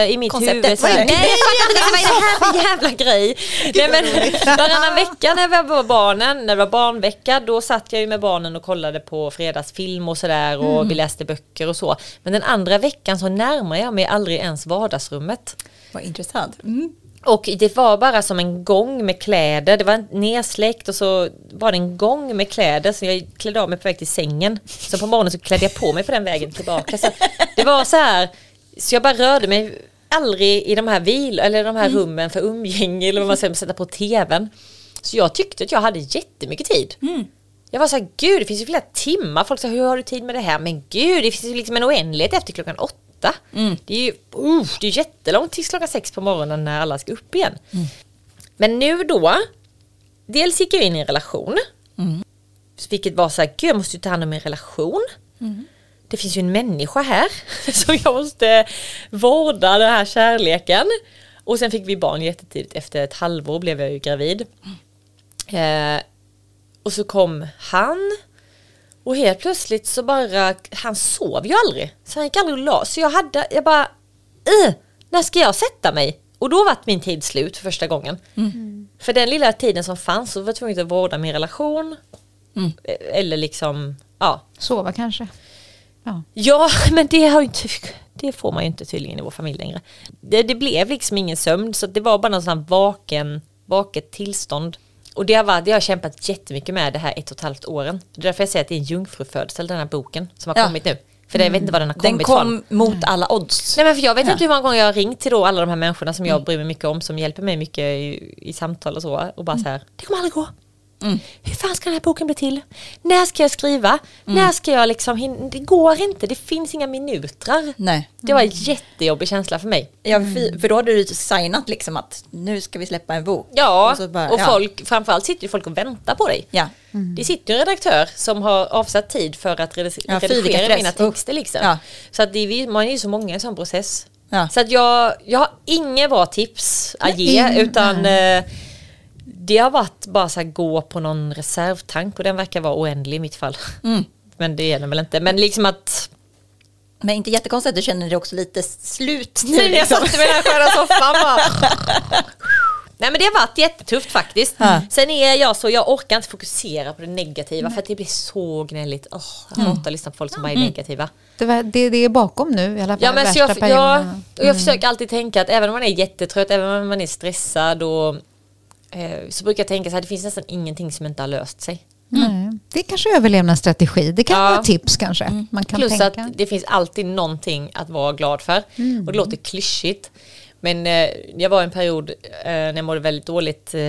Speaker 3: i mitt
Speaker 2: Konceptet.
Speaker 3: huvud. Så här, nej, jag fattade inte vad är det här för jävla grej? Nej, men, varannan vecka när vi var barnen, när det var barnvecka, då satt jag ju med barnen och kollade på fredagsfilm och sådär och vi läste böcker och så. Men den andra veckan så närmar jag mig aldrig ens vardagsrummet.
Speaker 2: Vad intressant. Mm.
Speaker 3: Och det var bara som en gång med kläder, det var nedsläckt och så var det en gång med kläder så jag klädde av mig på väg till sängen. Så på morgonen så klädde jag på mig på den vägen tillbaka. Så det var så här, så jag bara rörde mig aldrig i de här vil eller de här rummen för umgänge eller vad man säger, sätta på tvn. Så jag tyckte att jag hade jättemycket tid. Jag var så här, gud det finns ju flera timmar. Folk sa, hur har du tid med det här? Men gud, det finns ju liksom en oändlighet efter klockan åtta. Det är ju uh, det är jättelångt tills klockan sex på morgonen när alla ska upp igen. Men nu då, dels gick jag in i en relation. Vilket var så här, gud jag måste ju ta hand om min relation. Det finns ju en människa här så jag måste vårda den här kärleken. Och sen fick vi barn jättetidigt, efter ett halvår blev jag ju gravid. Eh, och så kom han och helt plötsligt så bara, han sov ju aldrig. Så han gick aldrig och la Så jag hade, jag bara, "Ugh, när ska jag sätta mig? Och då var min tid slut för första gången. För den lilla tiden som fanns så var jag tvungen att vårda min relation. Eh, Eller liksom, ja.
Speaker 4: Sova kanske. Ja.
Speaker 3: Ja, men det, har inte, det får man ju inte tydligen i vår familj längre. Det, det blev liksom ingen sömn så det var bara någon sån här vaken, vaket tillstånd. Och det har, det har jag kämpat jättemycket med det här ett och ett halvt åren. Det är därför jag säger att det är en jungfrufödsel den här boken som har
Speaker 2: Ja.
Speaker 3: kommit nu. För jag vet inte var den har
Speaker 2: Den
Speaker 3: kommit
Speaker 2: kom
Speaker 3: från.
Speaker 2: mot alla odds.
Speaker 3: Nej men för jag vet
Speaker 2: Ja.
Speaker 3: inte hur många gånger jag har ringt till då alla de här människorna som jag bryr mig mycket om som hjälper mig mycket i, i samtal och så och bara så här, det kommer aldrig gå. Hur fan ska den här boken bli till? När ska jag skriva? När ska jag liksom hinna? Det går inte, det finns inga minutrar.
Speaker 2: Nej.
Speaker 3: Det var en jättejobbig känsla för mig.
Speaker 2: Ja, för, då hade du signat liksom att nu ska vi släppa en bok.
Speaker 3: Ja,
Speaker 2: Och
Speaker 3: och,
Speaker 2: bara, ja.
Speaker 3: folk, framförallt sitter ju folk och väntar på dig.
Speaker 2: Ja.
Speaker 3: Det sitter ju en redaktör som har avsatt tid för att redigera,
Speaker 2: Ja,
Speaker 3: redigera mina texter. Liksom.
Speaker 2: Ja.
Speaker 3: Så att det är, man är ju så många i en sån process.
Speaker 2: Ja.
Speaker 3: Så att jag, jag har inga bra tips att ge utan eh, det har varit bara så här gå på någon reservtank och den verkar vara oändlig i mitt fall.
Speaker 2: Mm.
Speaker 3: Men det är den väl inte. Men liksom att
Speaker 2: Men inte jättekonstigt att du känner dig också lite slut nu.
Speaker 3: Nej, jag
Speaker 2: liksom.
Speaker 3: satt i den här sköna soffan bara. Nej men det har varit jättetufft faktiskt.
Speaker 2: Ja.
Speaker 3: Sen är jag så, jag orkar inte fokusera på det negativa för att det blir så gnälligt. Oh, jag hatar att lyssna på folk som bara är negativa.
Speaker 4: Det, var, det, det är bakom nu i alla fall.
Speaker 3: Ja, men så jag, jag, jag försöker alltid tänka att även om man är jättetrött, även om man är stressad och, så brukar jag tänka så här, det finns nästan ingenting som inte har löst sig.
Speaker 4: Nej, det är kanske överlevnadsstrategi. Det kan
Speaker 3: Ja.
Speaker 4: vara tips kanske. Man kan
Speaker 3: Plus
Speaker 4: tänka.
Speaker 3: att det finns alltid någonting att vara glad för. Och det låter klyschigt. Men eh, jag var i en period eh, när jag mådde väldigt dåligt eh,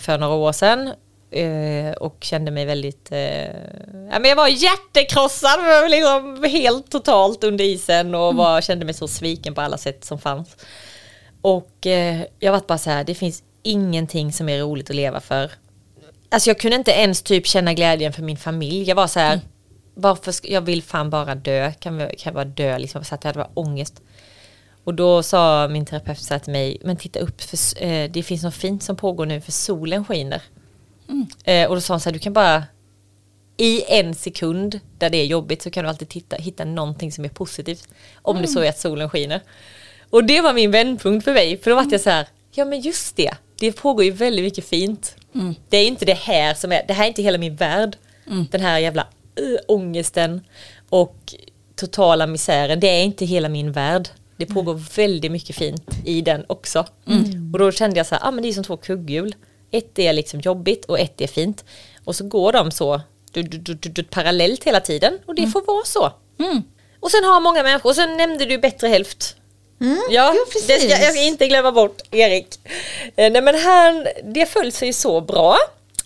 Speaker 3: för några år sedan. Eh, och kände mig väldigt... Eh, ja, men jag var hjärtekrossad, var liksom helt totalt under isen och var, kände mig så sviken på alla sätt som fanns. Och eh, jag var bara så här, det finns ingenting som är roligt att leva för. Alltså jag kunde inte ens typ känna glädjen för min familj. Jag var så här, varför ska, jag vill fan bara dö, kan, vi, kan jag bara dö liksom, så att jag hade bara ångest. Och då sa min terapeut så här till mig, men titta upp, för, eh, det finns något fint som pågår nu för solen skiner. Eh, och då sa hon så här, du kan bara i en sekund där det är jobbigt så kan du alltid titta, hitta någonting som är positivt. Om det så är att solen skiner. Och det var min vändpunkt för mig, för då var jag så här, ja men just det, det pågår ju väldigt mycket fint. Det är inte det här som är, det här är inte hela min värld. Den här jävla uh, ångesten och totala misären, det är inte hela min värld. Det pågår väldigt mycket fint i den också. Och då kände jag så här, ah, men det är som två kugghjul. Ett är liksom jobbigt och ett är fint. Och så går de så du, du, du, du, du, parallellt hela tiden och det får vara så. Och sen har många människor, och sen nämnde du bättre hälft. Ja,
Speaker 4: Jo, precis.
Speaker 3: det ska jag ska inte glömma bort Erik. Eh, Nej men han, det föll sig så bra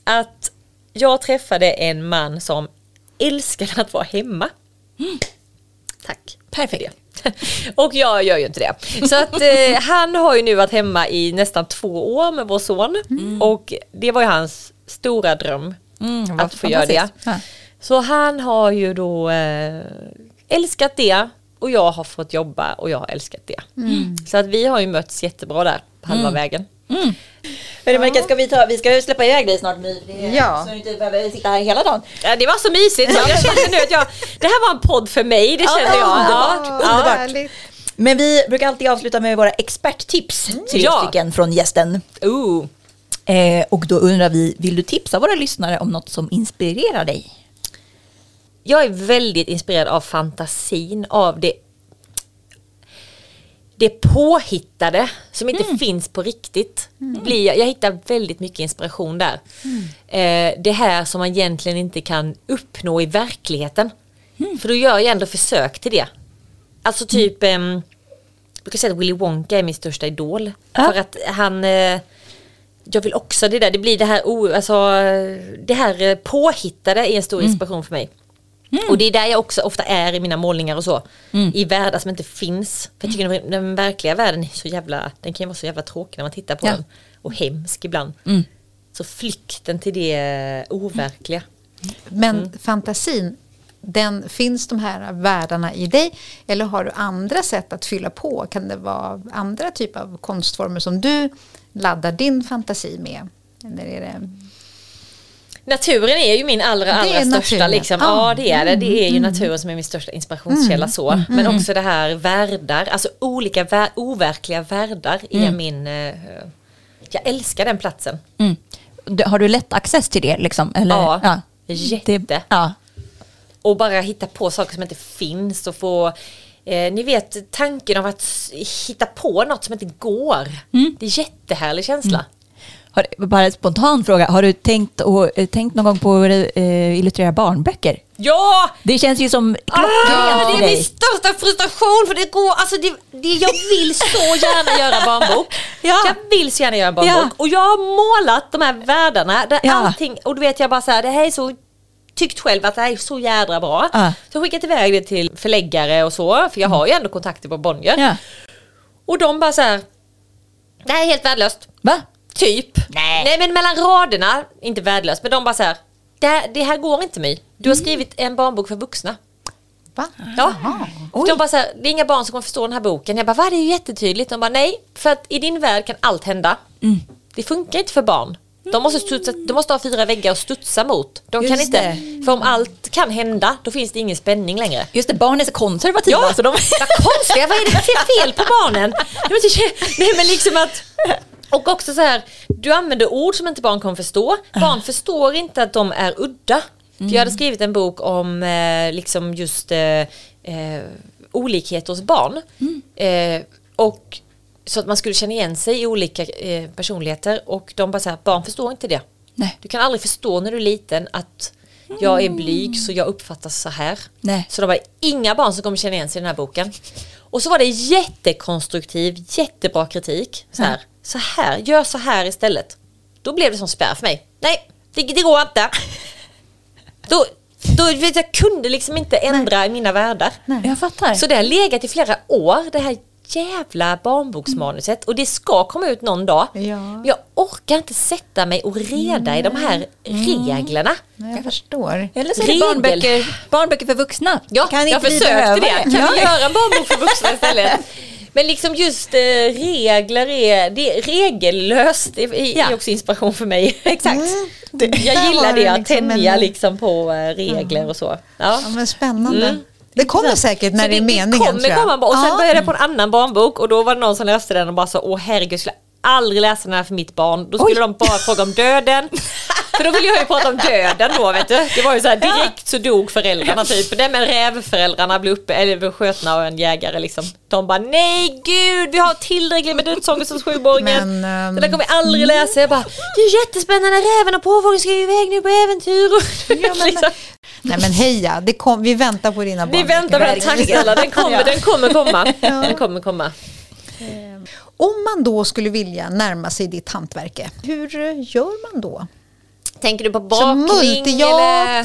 Speaker 3: att jag träffade en man som älskade att vara hemma. Tack.
Speaker 2: Perfekt.
Speaker 3: Och jag gör ju inte det. Så att eh, han har ju nu varit hemma i nästan två år med vår son. Och det var ju hans stora dröm
Speaker 2: Mm,
Speaker 3: att få göra det.
Speaker 2: Ja.
Speaker 3: Så han har ju då eh, älskat det och jag har fått jobba och jag har älskat det. Så att vi har ju mötts jättebra där på halva vägen.
Speaker 2: Men Marika, ska vi, ta, vi ska släppa iväg dig snart My.
Speaker 4: Ja.
Speaker 2: Så du inte behöver sitta här hela dagen.
Speaker 3: Ja, det var så mysigt. Så jag kände nu att jag, det här var en podd för mig. Det
Speaker 2: Ja,
Speaker 3: kände jag.
Speaker 2: underbart.
Speaker 3: Ja.
Speaker 2: Underbart.
Speaker 4: härligt.
Speaker 2: Men vi brukar alltid avsluta med våra experttips. Tre
Speaker 3: Ja.
Speaker 2: stycken från gästen.
Speaker 3: Ooh.
Speaker 2: Eh, och då undrar vi, vill du tipsa våra lyssnare om något som inspirerar dig?
Speaker 3: Jag är väldigt inspirerad av fantasin, av det det påhittade som inte finns på riktigt. Blir, jag, jag hittar väldigt mycket inspiration där. Eh, det här som man egentligen inte kan uppnå i verkligheten. För då gör jag ändå försök till det. Alltså typ, ehm, jag brukar säga att Willy Wonka är min största idol.
Speaker 2: Ja.
Speaker 3: För att han, eh, jag vill också det där, det blir det här, o- alltså, det här eh, påhittade är en stor inspiration för mig. Och det är där jag också ofta är i mina målningar och så. I världar som inte finns. För jag tycker den, den verkliga världen är så jävla, den kan ju vara så jävla tråkig när man tittar på
Speaker 2: Ja.
Speaker 3: den. Och hemsk ibland. Så flykten till det overkliga.
Speaker 4: Men
Speaker 3: Mm.
Speaker 4: fantasin, den, finns de här världarna i dig? Eller har du andra sätt att fylla på? Kan det vara andra typer av konstformer som du laddar din fantasi med? Eller är det...
Speaker 3: Naturen är ju min allra, allra största liksom.
Speaker 4: Ja. Mm,
Speaker 3: Ja det är det. Det är ju naturen som är min största inspirationskälla så. Men också det här världar, alltså olika vär, overkliga världar är min... Eh, jag älskar den platsen.
Speaker 2: Mm. Du- Har du lätt access till det? Liksom? Eller?
Speaker 3: Ja, jätte.
Speaker 2: Det, ja.
Speaker 3: Och bara hitta på saker som inte finns och få Eh, ni vet tanken av att hitta på något som inte går. Det är jättehärlig känsla.
Speaker 2: Har, bara en spontan fråga. Har du tänkt, och, eh, tänkt någon gång på att eh, illustrera barnböcker?
Speaker 3: Ja!
Speaker 2: Det känns ju som
Speaker 3: Ah,
Speaker 2: klockrent
Speaker 3: det
Speaker 2: för
Speaker 3: är min största frustration för det går, alltså det, det, jag vill så gärna göra barnbok.
Speaker 2: Ja.
Speaker 3: Jag vill så gärna göra barnbok
Speaker 2: Ja.
Speaker 3: och jag har målat de här världarna där
Speaker 2: Ja.
Speaker 3: allting, och då vet jag bara så här, det här är så tyckt själv att det här är så jädra bra.
Speaker 2: Ja.
Speaker 3: Så jag skickat iväg det till förläggare och så, för jag har ju ändå kontakter på Bonnier.
Speaker 2: Ja.
Speaker 3: Och de bara så här, det här är helt värdelöst.
Speaker 2: Va?
Speaker 3: Typ. Nej. men mellan raderna, inte värdelöst, men de bara så här, det här, det här går inte mig. Du har skrivit en barnbok för vuxna.
Speaker 4: Va?
Speaker 3: Ja. De bara så här, det är inga barn som kommer förstå den här boken. Jag bara, va det är ju jättetydligt. De bara, nej, för att i din värld kan allt hända.
Speaker 2: Mm.
Speaker 3: Det funkar inte för barn. De måste, studsa, de måste ha fyra väggar att studsa mot. De kan
Speaker 2: Just
Speaker 3: inte, för om allt kan hända, då finns det ingen spänning längre.
Speaker 2: Just det, barn är så konservativa.
Speaker 3: Ja,
Speaker 2: Så de...
Speaker 3: vad konstiga, vad är det för fel på barnen? Nej men liksom att och också så här, du använder ord som inte barn kommer förstå. Barn förstår inte att de är udda. För Jag hade skrivit en bok om eh, liksom just eh, eh, olikhet hos barn. Eh, och så att man skulle känna igen sig i olika eh, personligheter och de bara så här, barn förstår inte det.
Speaker 2: Nej.
Speaker 3: Du kan aldrig förstå när du är liten att jag är blyg så jag uppfattas så här.
Speaker 2: Nej.
Speaker 3: Så det var inga barn som kommer känna igen sig i den här boken. Och så var det jättekonstruktiv, jättebra kritik. Så här, så här, gör så här istället. Då blev det som spärr för mig. Nej, det, det går inte. Då, då vet jag, kunde liksom inte ändra i mina världar.
Speaker 2: Jag fattar.
Speaker 3: Så det har legat i flera år, det här jävla barnboksmanuset. Och det ska komma ut någon dag.
Speaker 4: Ja.
Speaker 3: Jag orkar inte sätta mig och reda i de här reglerna.
Speaker 4: Nej, jag förstår.
Speaker 2: Eller så är det barnböcker, barnböcker för vuxna.
Speaker 3: Ja,
Speaker 2: kan
Speaker 3: jag försökte det. Kan
Speaker 2: Ja.
Speaker 3: vi göra en barnbok för vuxna istället? Men liksom just eh, regler är, det regellöst, det är,
Speaker 2: Ja.
Speaker 3: är också inspiration för mig.
Speaker 2: Exakt.
Speaker 3: Jag
Speaker 4: Där var
Speaker 3: gillar det,
Speaker 4: det
Speaker 3: att
Speaker 4: liksom
Speaker 3: tänja
Speaker 4: en-
Speaker 3: liksom på eh, regler och så. Ja.
Speaker 4: Ja, men spännande.
Speaker 3: Mm.
Speaker 4: Det kommer säkert när
Speaker 3: Så
Speaker 4: det är meningen
Speaker 3: Det kommer
Speaker 4: jag.
Speaker 3: komma, och sen
Speaker 4: Ja.
Speaker 3: började jag på en annan barnbok och då var det någon som läste den och bara sa åh herregud, jag skulle aldrig läsa den här för mitt barn. Då skulle
Speaker 2: Oj.
Speaker 3: de bara fråga om döden. för då ville jag ju prata om döden då vet du. Det var ju så här direkt så dog föräldrarna typ. Nej men rävföräldrarna blev uppe, eller blev skjutna av en jägare liksom. De bara nej gud vi har tillräckligt med dödsångest hos sjuåringen.
Speaker 4: Men, ehm,
Speaker 3: det där kommer vi aldrig läsa. Jag bara det är jättespännande, räven och påfågeln ska ju iväg nu på äventyr. liksom.
Speaker 4: Nej men heja, kom, vi väntar på dina barn.
Speaker 3: Vi väntar på den, tack snälla. Den kommer, den kommer komma. Den kommer komma.
Speaker 4: Om man då skulle vilja närma sig ditt hantverke, hur eh, gör man då?
Speaker 3: Tänker du på
Speaker 4: Som
Speaker 3: bakning
Speaker 4: multi, ja.
Speaker 3: eller?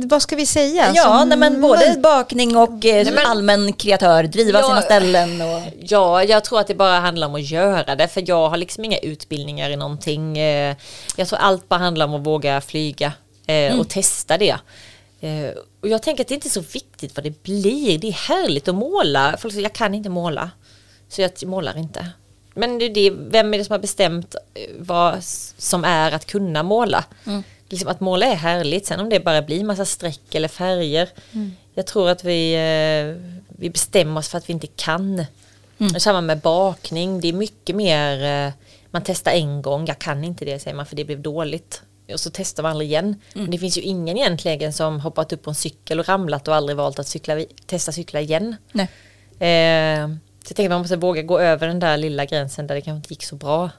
Speaker 4: Eh, vad ska vi säga?
Speaker 2: Ja,
Speaker 4: Som
Speaker 2: nej, men både bakning och eh,
Speaker 3: Nej, men-
Speaker 2: allmän kreatör, driva
Speaker 3: Ja.
Speaker 2: sina ställen och...
Speaker 3: Ja, jag tror att det bara handlar om att göra det. För jag har liksom inga utbildningar i någonting. Eh, Jag tror allt bara handlar om att våga flyga eh, och testa det. Eh, Och jag tänker att det inte är så viktigt vad det blir. Det är härligt att måla. Folk säger jag kan inte måla. Så jag målar inte. Men det är det, vem är det som har bestämt eh, vad som är att kunna måla? Liksom att måla är härligt, sen om det bara blir massa streck eller färger. Jag tror att vi, eh, vi bestämmer oss för att vi inte kan. Mm. Samma med bakning, det är mycket mer, eh, man testar en gång, jag kan inte det säger man för det blev dåligt. Och så testar man aldrig igen. Men det finns ju ingen egentligen som hoppat upp på en cykel och ramlat och aldrig valt att cykla, testa cykla igen.
Speaker 2: Nej.
Speaker 3: Eh, så jag tänker att man måste våga gå över den där lilla gränsen där det kanske inte gick så bra.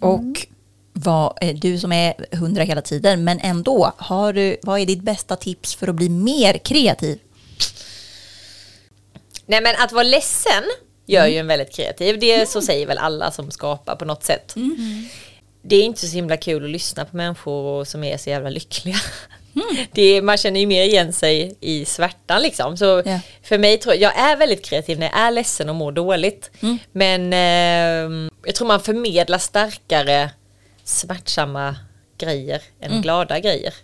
Speaker 2: Och vad, du som är hundra hela tiden, men ändå, har du, vad är ditt bästa tips för att bli mer kreativ?
Speaker 3: Nej men att vara ledsen gör ju en väldigt kreativ. Det så säger väl alla som skapar på något sätt. Det är inte så himla kul att lyssna på människor som är så jävla lyckliga. Det är, man känner ju mer igen sig i svärtan liksom. Så
Speaker 2: Ja.
Speaker 3: för mig tror jag, jag är väldigt kreativ när jag är ledsen och mår dåligt. Men eh, jag tror man förmedlar starkare smärtsamma grejer än glada grejer.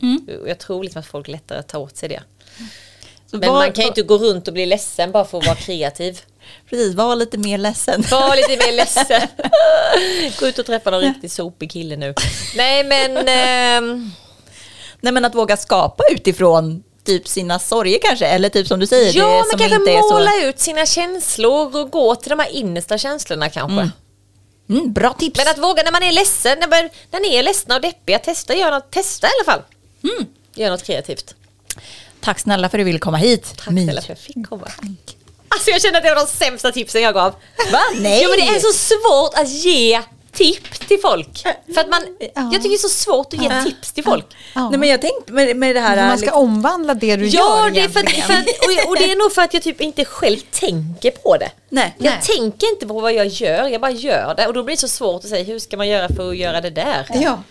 Speaker 3: Och Jag tror liksom att folk lättare tar åt sig det.
Speaker 2: Så
Speaker 3: Men
Speaker 2: var-
Speaker 3: man kan ju inte gå runt och bli ledsen bara för att vara kreativ.
Speaker 2: Precis, var lite mer ledsen.
Speaker 3: Var lite mer ledsen. Gå ut och träffa någon riktigt sopig kille nu. Nej men, ehm,
Speaker 2: Nej, men att våga skapa utifrån typ sina sorger kanske, eller typ som du säger,
Speaker 3: ja men kanske
Speaker 2: är så...
Speaker 3: måla ut sina känslor och gå till de här innersta känslorna kanske.
Speaker 2: Mm, bra tips!
Speaker 3: Men att våga när man är ledsen, när, man, när ni är ledsna och deppiga, testa, gör något, testa i alla fall.
Speaker 2: Mm.
Speaker 3: Gör något kreativt.
Speaker 2: Tack snälla för att du ville komma hit.
Speaker 3: Tack
Speaker 2: My.
Speaker 3: snälla för att jag fick komma. Alltså jag känner att det var de sämsta tipsen jag gav.
Speaker 2: Va? Nej!
Speaker 3: Jo men det är så svårt att ge tips till folk. För att man, jag tycker det är så svårt att ge tips till folk.
Speaker 4: Ja.
Speaker 2: Nej, men jag tänkte med, med det här...
Speaker 4: man ska
Speaker 2: liksom-
Speaker 4: omvandla det du
Speaker 3: Ja,
Speaker 4: gör
Speaker 3: det för, för och, och det är nog för att jag typ inte själv tänker på det.
Speaker 2: Nej.
Speaker 3: Jag
Speaker 4: Nej.
Speaker 3: tänker inte på vad jag gör, jag bara gör det. Och då blir det så svårt att säga hur ska man göra för att göra det där?
Speaker 4: Ja.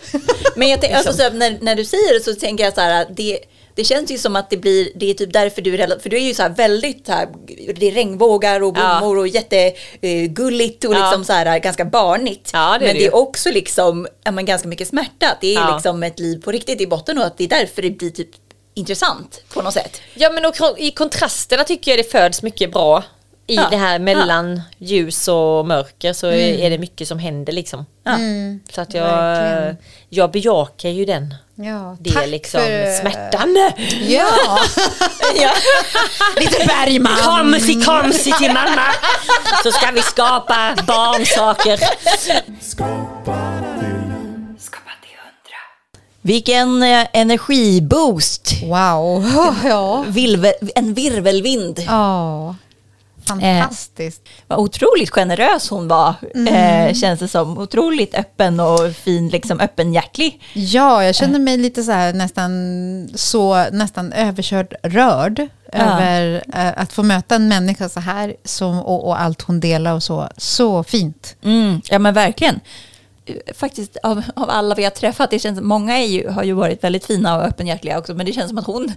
Speaker 2: Men jag tänk, alltså, så här, när, när du säger det så tänker jag så här att det, det känns ju som att det blir, det är typ därför du är för du är ju så här väldigt så här, det är regnbågar och
Speaker 3: Ja.
Speaker 2: blommor och jättegulligt och
Speaker 3: Ja.
Speaker 2: liksom så här ganska barnigt.
Speaker 3: Ja, det
Speaker 2: men
Speaker 3: det
Speaker 2: det
Speaker 3: ju.
Speaker 2: är också liksom, ja, men ganska mycket smärta. Det är
Speaker 3: Ja.
Speaker 2: liksom ett liv på riktigt i botten och att det är därför det blir typ intressant på något sätt.
Speaker 3: Ja men och i kontrasterna tycker jag det föds mycket bra. I
Speaker 2: Ja.
Speaker 3: det här mellan ljus och mörker så är- är det mycket som händer liksom.
Speaker 2: Ja.
Speaker 3: Så att jag,
Speaker 4: verkligen.
Speaker 3: jag bejakar ju den.
Speaker 4: Ja,
Speaker 3: Det är liksom
Speaker 4: för-
Speaker 3: smärtan.
Speaker 4: Ja,
Speaker 2: Ja.
Speaker 4: lite Bergman.
Speaker 3: Komsi komsi till mamma! Så ska vi skapa barnsaker.
Speaker 2: Vilken eh, energiboost!
Speaker 4: Wow, ja.
Speaker 2: Vilve, en virvelvind.
Speaker 4: Ja, fantastiskt.
Speaker 2: Vad otroligt generös hon var,
Speaker 4: Mm.
Speaker 2: eh, känns det som. Otroligt öppen och fin, liksom öppenhjärtlig.
Speaker 4: Ja, jag känner mig lite så här nästan så nästan överkörd rörd över eh, att få möta en människa så här som, och, och allt hon delar och så. Så fint.
Speaker 2: Mm, ja men verkligen. Eh, Faktiskt av, av alla vi har träffat, det känns många ju, har ju varit väldigt fina och öppenhjärtliga också, men det känns som att hon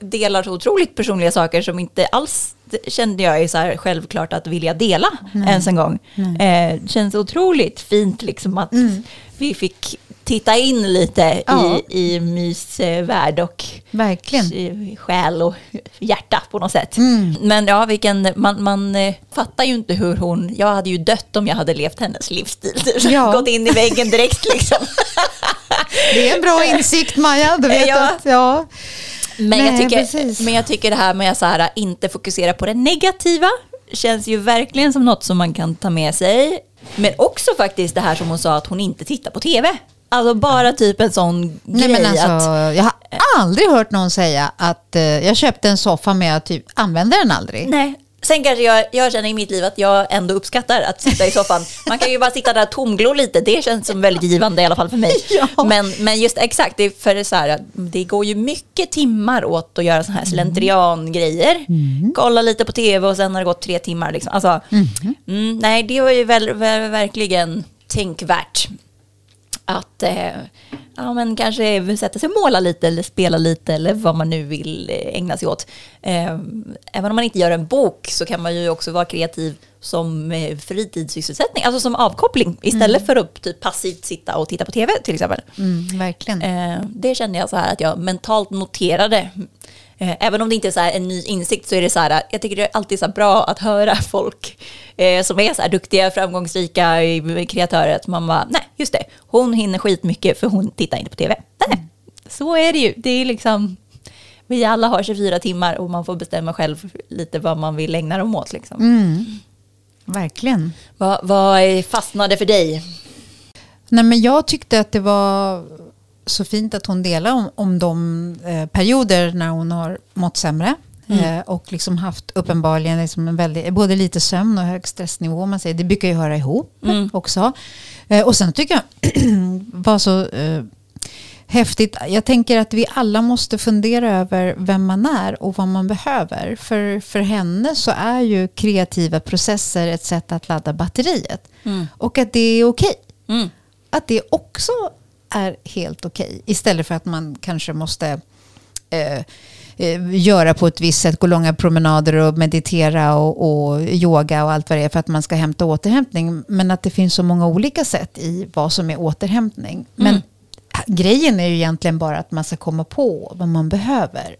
Speaker 2: delar så otroligt personliga saker som inte alls kände jag är så här självklart att vilja dela ens en gång. Eh, känns otroligt fint liksom att vi fick titta in lite
Speaker 4: Ja.
Speaker 2: i, i mysvärld och
Speaker 4: Verkligen.
Speaker 2: eh, själ och hjärta på något sätt.
Speaker 4: Mm.
Speaker 2: Men ja, vilken, man, man eh, fattar ju inte hur hon, jag hade ju dött om jag hade levt hennes livsstil.
Speaker 4: Ja.
Speaker 2: Gått in i väggen direkt liksom.
Speaker 4: Det är en bra insikt Maja. Du vet
Speaker 2: Ja.
Speaker 4: att, ja.
Speaker 2: Men, jag
Speaker 4: Nej,
Speaker 2: tycker,
Speaker 4: precis.
Speaker 2: men jag tycker det här med att inte fokusera på det negativa känns ju verkligen som något som man kan ta med sig. Men också faktiskt det här som hon sa att hon inte tittar på tv. Alltså bara typ en sån
Speaker 4: Nej,
Speaker 2: grej
Speaker 4: alltså,
Speaker 2: att...
Speaker 4: jag har aldrig hört någon säga att eh, jag köpte en soffa men jag typ använder den aldrig.
Speaker 2: Nej. Sen kanske jag, jag känner i mitt liv att jag ändå uppskattar att sitta i soffan. Man kan ju bara sitta där och tomglo lite. Det känns som väldigt givande i alla fall för mig.
Speaker 4: Ja.
Speaker 2: Men, men just exakt, det, är för så här, det går ju mycket timmar åt att göra sådana här slentrian-grejer. Kolla lite på tv och sen har det gått tre timmar. Liksom. Alltså, mm, nej, det var ju väl, väl, verkligen tänkvärt. Att eh, ja, men kanske sätta sig och måla lite eller spela lite eller vad man nu vill eh, ägna sig åt. Eh, även om man inte gör en bok så kan man ju också vara kreativ som eh, fritidssysselsättning, alltså som avkoppling istället för att typ passivt sitta och titta på tv till exempel.
Speaker 4: Mm, verkligen.
Speaker 2: Eh, det kände jag så här att jag mentalt noterade. Eh, även om det inte är en ny insikt så är det så här, jag tycker det är alltid så bra att höra folk som är så här duktiga, framgångsrika kreatörer. Att man bara, nej just det, hon hinner skitmycket för hon tittar inte på tv. Nej, så är det ju. Det är liksom, vi alla har 24 timmar och man får bestämma själv lite vad man vill ägna dem åt. Liksom.
Speaker 4: Verkligen.
Speaker 2: Vad, vad är- fastnade för dig?
Speaker 4: Nej, men jag tyckte att det var så fint att hon delade om, om de eh, perioder när hon har mått sämre. Eh, och liksom haft uppenbarligen liksom en väldigt, både lite sömn och hög stressnivå. Man säger. Det brukar ju höra ihop också. Eh, och sen tycker jag var så eh, häftigt. Jag tänker att vi alla måste fundera över vem man är och vad man behöver. För, för henne så är ju kreativa processer ett sätt att ladda batteriet. Och att det är okej
Speaker 2: Mm.
Speaker 4: att det också är helt okej. Istället för att man kanske måste eh, eh, göra på ett visst sätt, gå långa promenader och meditera och, och yoga och allt vad det är för att man ska hämta återhämtning. Men att det finns så många olika sätt i vad som är återhämtning. Men grejen är ju egentligen bara att man ska komma på vad man behöver.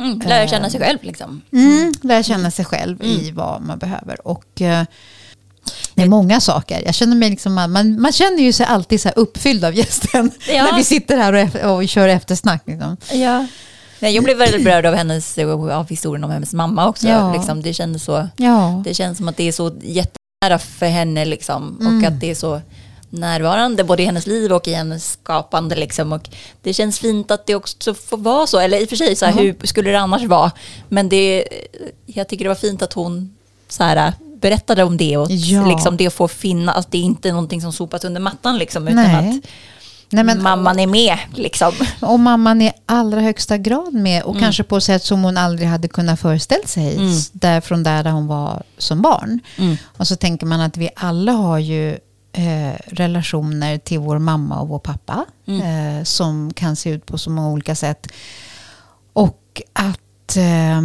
Speaker 2: Mm, lära känna sig själv liksom.
Speaker 4: Mm, lära känna sig själv i vad man behöver. Och eh, det är många saker. Jag känner mig liksom, man, man känner ju sig alltid så uppfylld av gästen.
Speaker 2: Ja.
Speaker 4: När vi sitter här och, och kör eftersnack. Liksom.
Speaker 2: Ja. Nej, jag blev väldigt berörd av, hennes, av historien om hennes mamma också.
Speaker 4: Ja.
Speaker 2: Liksom, det, kändes så,
Speaker 4: Ja.
Speaker 2: det känns som att det är så jättenära för henne liksom,
Speaker 4: Mm.
Speaker 2: och att det är så närvarande både i hennes liv och i hennes skapande. Liksom. Och det känns fint att det också får vara så, eller i och för sig, så här, hur skulle det annars vara? Men det, jag tycker det var fint att hon så här, berättade om det och
Speaker 4: Ja.
Speaker 2: liksom, det får finnas, att det är inte någonting som sopas under mattan liksom, utan
Speaker 4: Nej.
Speaker 2: att
Speaker 4: Nej, men,
Speaker 2: mamman är med. Liksom.
Speaker 4: Och mamman i allra högsta grad med och kanske på ett sätt som hon aldrig hade kunnat föreställa sig
Speaker 2: Mm.
Speaker 4: där från där, där hon var som barn.
Speaker 2: Mm.
Speaker 4: Och så tänker man att vi alla har ju eh, relationer till vår mamma och vår pappa eh, som kan se ut på så många olika sätt. Och att eh,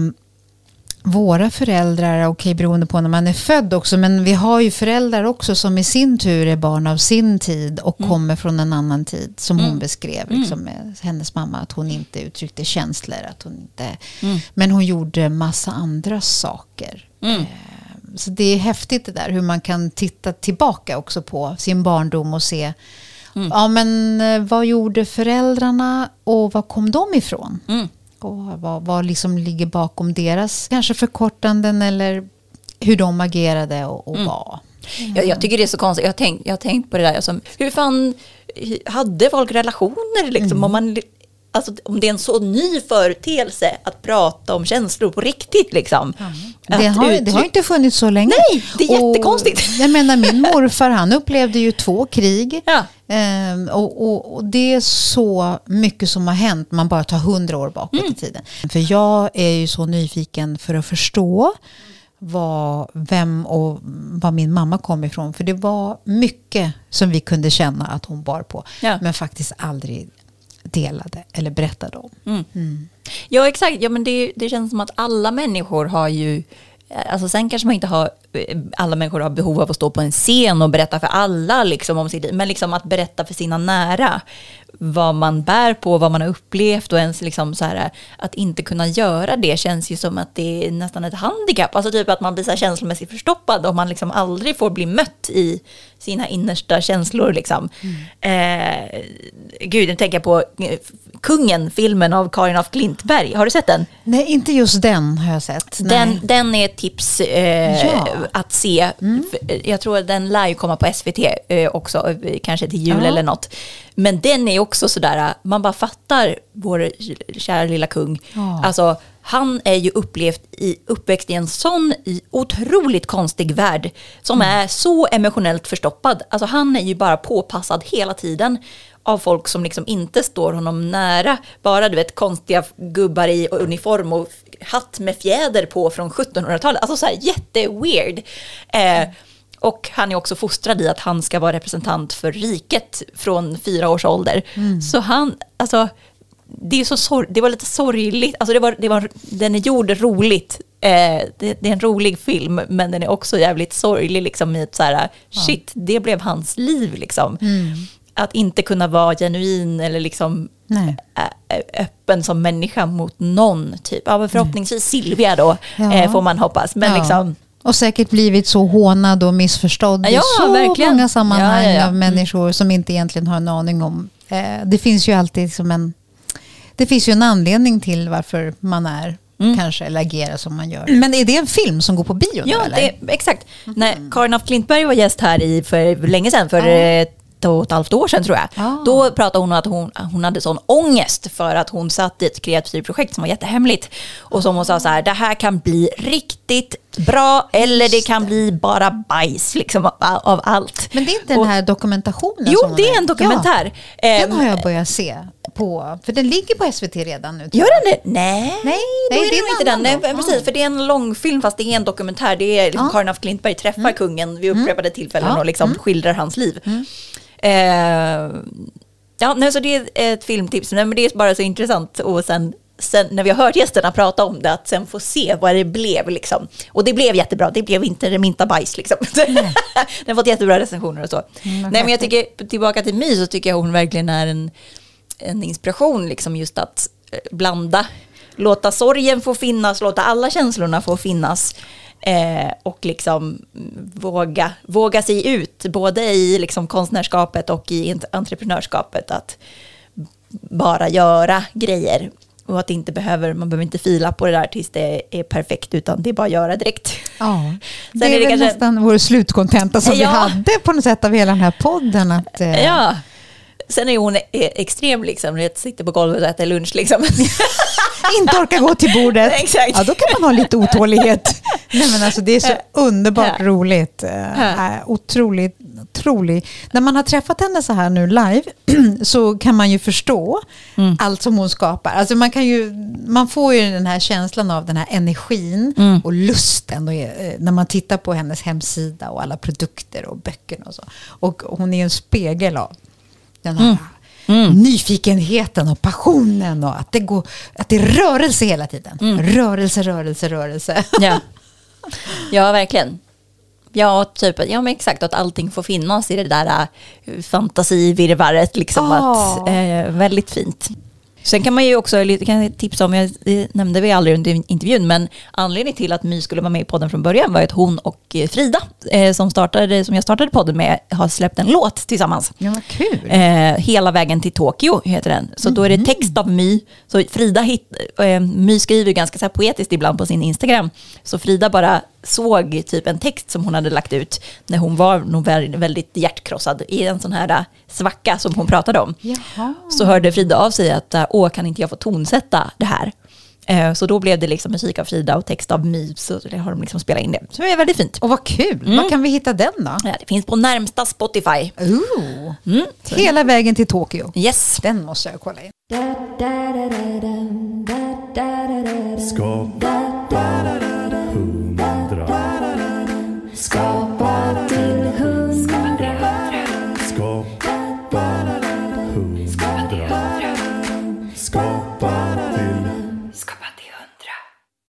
Speaker 4: våra föräldrar, okej beroende på när man är född också, men vi har ju föräldrar också som i sin tur är barn av sin tid och kommer från en annan tid. Som hon beskrev, liksom, med hennes mamma, att hon inte uttryckte känslor. Att hon inte, Men hon gjorde massa andra saker. Eh, Så det är häftigt det där, hur man kan titta tillbaka också på sin barndom och se Ja, men eh, vad gjorde föräldrarna och var kom de ifrån?
Speaker 2: Mm.
Speaker 4: Och vad, vad liksom ligger bakom deras kanske förkortanden eller hur de agerade och, och var.
Speaker 2: Jag, jag tycker det är så konstigt. Jag har tänkt, jag har tänkt på det där. Alltså, hur fan hade folk relationer? Liksom, om, man, alltså, om det är en så ny företeelse att prata om känslor på riktigt. Liksom.
Speaker 4: Det
Speaker 2: Att
Speaker 4: har, det
Speaker 2: uttryck-
Speaker 4: har inte funnits så länge.
Speaker 2: Nej, det är jättekonstigt.
Speaker 4: Och, jag menar min morfar han upplevde ju två krig.
Speaker 2: Ja.
Speaker 4: Ehm, och, och, och det är så mycket som har hänt, man bara tar hundra år bakåt
Speaker 2: Mm.
Speaker 4: i tiden. För jag är ju så nyfiken för att förstå vad, vem och var min mamma kom ifrån. För det var mycket som vi kunde känna att hon bar på.
Speaker 2: Ja.
Speaker 4: Men faktiskt aldrig delade eller berättade om.
Speaker 2: Ja, exakt. Ja, men det, det känns som att alla människor har ju... Alltså sen kanske man inte har... Alla människor har behov av att stå på en scen och berätta för alla liksom, om sitt liv. Men liksom att berätta för sina nära vad man bär på, vad man har upplevt och ens liksom så här, att inte kunna göra det känns ju som att det är nästan ett handikapp. Alltså typ att man blir så här känslomässigt förstoppad om man liksom aldrig får bli mött i sina innersta känslor. Liksom. Eh, gud, nu tänker jag på eh, Kungen, filmen av Karin af Klintberg. Har du sett den?
Speaker 4: Nej, inte just den har jag sett.
Speaker 2: Den,
Speaker 4: Nej.
Speaker 2: den är ett tips eh,
Speaker 4: Ja.
Speaker 2: att se. F- Jag tror att den lär ju komma på SVT eh, också, eh, kanske till jul
Speaker 4: Ja.
Speaker 2: eller något. Men den är också sådär, eh, man bara fattar vår kära lilla kung.
Speaker 4: Ja.
Speaker 2: Alltså, han är ju upplevt i, uppväxt i en sån otroligt konstig värld som är så emotionellt förstoppad. Alltså han är ju bara påpassad hela tiden av folk som liksom inte står honom nära. Bara du vet konstiga gubbar i uniform och hatt med fjäder på från 1700-talet. Alltså så här jätteweird. Eh, och han är också fostrad i att han ska vara representant för riket från fyra års ålder. Så han, alltså, det, är så sor- det var lite sorgligt, alltså det var, det var, den är gjord roligt. Eh, det, det är en rolig film, men den är också jävligt sorglig liksom i ett så här, shit, det blev hans liv liksom. Att inte kunna vara genuin eller liksom
Speaker 4: Nej.
Speaker 2: öppen som människa mot någon typ. Ja, men förhoppningsvis Silvia då,
Speaker 4: Ja.
Speaker 2: eh, får man hoppas. Men
Speaker 4: Ja.
Speaker 2: liksom,
Speaker 4: Och säkert blivit så hånad och missförstådd i
Speaker 2: Ja,
Speaker 4: så
Speaker 2: verkligen.
Speaker 4: många sammanhang
Speaker 2: Ja, ja, ja.
Speaker 4: av människor som inte egentligen har en aning om. Eh, det finns ju alltid som en... Det finns ju en anledning till varför man är kanske eller agerar som man gör. Men är det en film som går på bio nu
Speaker 2: Ja,
Speaker 4: eller?
Speaker 2: det, exakt. När Karin af Klintberg var gäst här i för länge sedan, för ett och ett halvt år sedan tror jag.
Speaker 4: Ja.
Speaker 2: Då pratade hon om att hon, hon hade sån ångest för att hon satt i ett kreativt projekt som var jättehemligt. Och som hon sa så här, det här kan bli riktigt bra eller det kan bli bara bajs liksom, av, av allt.
Speaker 4: Men det är inte den här dokumentationen
Speaker 2: Jo,
Speaker 4: som
Speaker 2: det är en dokumentär.
Speaker 4: Ja, den
Speaker 2: Ehm,
Speaker 4: har jag börjat se på, för den ligger på SVT redan nu.
Speaker 2: Gör den det? Nej,
Speaker 4: Nej,
Speaker 2: då
Speaker 4: nej,
Speaker 2: är det,
Speaker 4: är
Speaker 2: inte den. Nej, precis, för det är en långfilm fast det är en dokumentär. Det är liksom
Speaker 4: Ja.
Speaker 2: Karin af Klintberg träffar kungen vid upprepade tillfällen
Speaker 4: Ja.
Speaker 2: och liksom skildrar hans liv. Eh, ja, nej, så det är ett filmtips, nej, men det är bara så intressant. Och sen, sen när vi har hört gästerna prata om det, att sen få se vad det blev. Liksom. Och det blev jättebra, det blev inte det minsta bajs. Liksom. Den har fått jättebra recensioner och så. nej, men jag tycker, tillbaka till My, så tycker jag hon verkligen är en, en inspiration, liksom just att eh, blanda, låta sorgen få finnas, låta alla känslorna få finnas. Eh, och liksom våga, våga sig ut, både i liksom konstnärskapet och i ent- entreprenörskapet. Att bara göra grejer. Och att inte behöver, man behöver inte fila på det där tills det är perfekt, utan det är bara att göra direkt.
Speaker 4: Ja,
Speaker 2: Sen
Speaker 4: det är,
Speaker 2: är det
Speaker 4: väl
Speaker 2: kanske-
Speaker 4: nästan vår slutkontenta som vi
Speaker 2: Ja.
Speaker 4: hade på något sätt av hela den här podden. Att, eh,
Speaker 2: Ja. Sen är hon e- extrem, liksom, vet, sitter på golvet och äter lunch. Liksom.
Speaker 4: inte orkar gå till bordet.
Speaker 2: Exakt.
Speaker 4: Ja, då kan man ha lite otålighet. Nej, men alltså, det är så underbart
Speaker 2: Ja.
Speaker 4: roligt. Eh, äh, otroligt, otroligt. När man har träffat henne så här nu live så kan man ju förstå
Speaker 2: Mm.
Speaker 4: allt som hon skapar. Alltså man, kan ju, man får ju den här känslan av den här energin
Speaker 2: Mm.
Speaker 4: och lusten och, eh, när man tittar på hennes hemsida och alla produkter och böckerna och så. Och hon är en spegel av den här nyfikenheten och passionen och att det, går, att det är rörelse hela tiden. Rörelse, rörelse, rörelse.
Speaker 2: Ja. ja, verkligen. Ja, typ, ja men exakt, att allting får finnas i det där äh, fantasivirvaret. Liksom,
Speaker 4: Ja.
Speaker 2: att, eh, väldigt fint. Sen kan man ju också kan jag tipsa om, jag, nämnde vi aldrig under intervjun, men anledningen till att My skulle vara med i podden från början var att hon och eh, Frida, eh, som, startade, som jag startade podden med, har släppt en låt tillsammans.
Speaker 4: Ja, vad kul.
Speaker 2: Eh, Hela vägen till Tokyo heter den. Så då är det text av My. Så Frida hit, My skriver ganska så poetiskt ibland på sin Instagram. Så Frida bara såg typ en text som hon hade lagt ut när hon var väldigt hjärtkrossad i en sån här äh, svacka som hon pratade om.
Speaker 4: Jaha.
Speaker 2: Så hörde Frida av sig att äh, åh, kan inte jag få tonsätta det här? Eh, så då blev det liksom musik av Frida och text av My, så har de liksom spelat in det. Så det är väldigt fint.
Speaker 4: Och vad kul!
Speaker 2: Mm.
Speaker 4: Var kan vi hitta den då?
Speaker 2: Ja, det finns på närmsta Spotify.
Speaker 4: Ooh.
Speaker 2: Mm.
Speaker 4: Hela vägen till Tokyo.
Speaker 2: Yes.
Speaker 4: Den måste jag kolla in.
Speaker 5: Skapa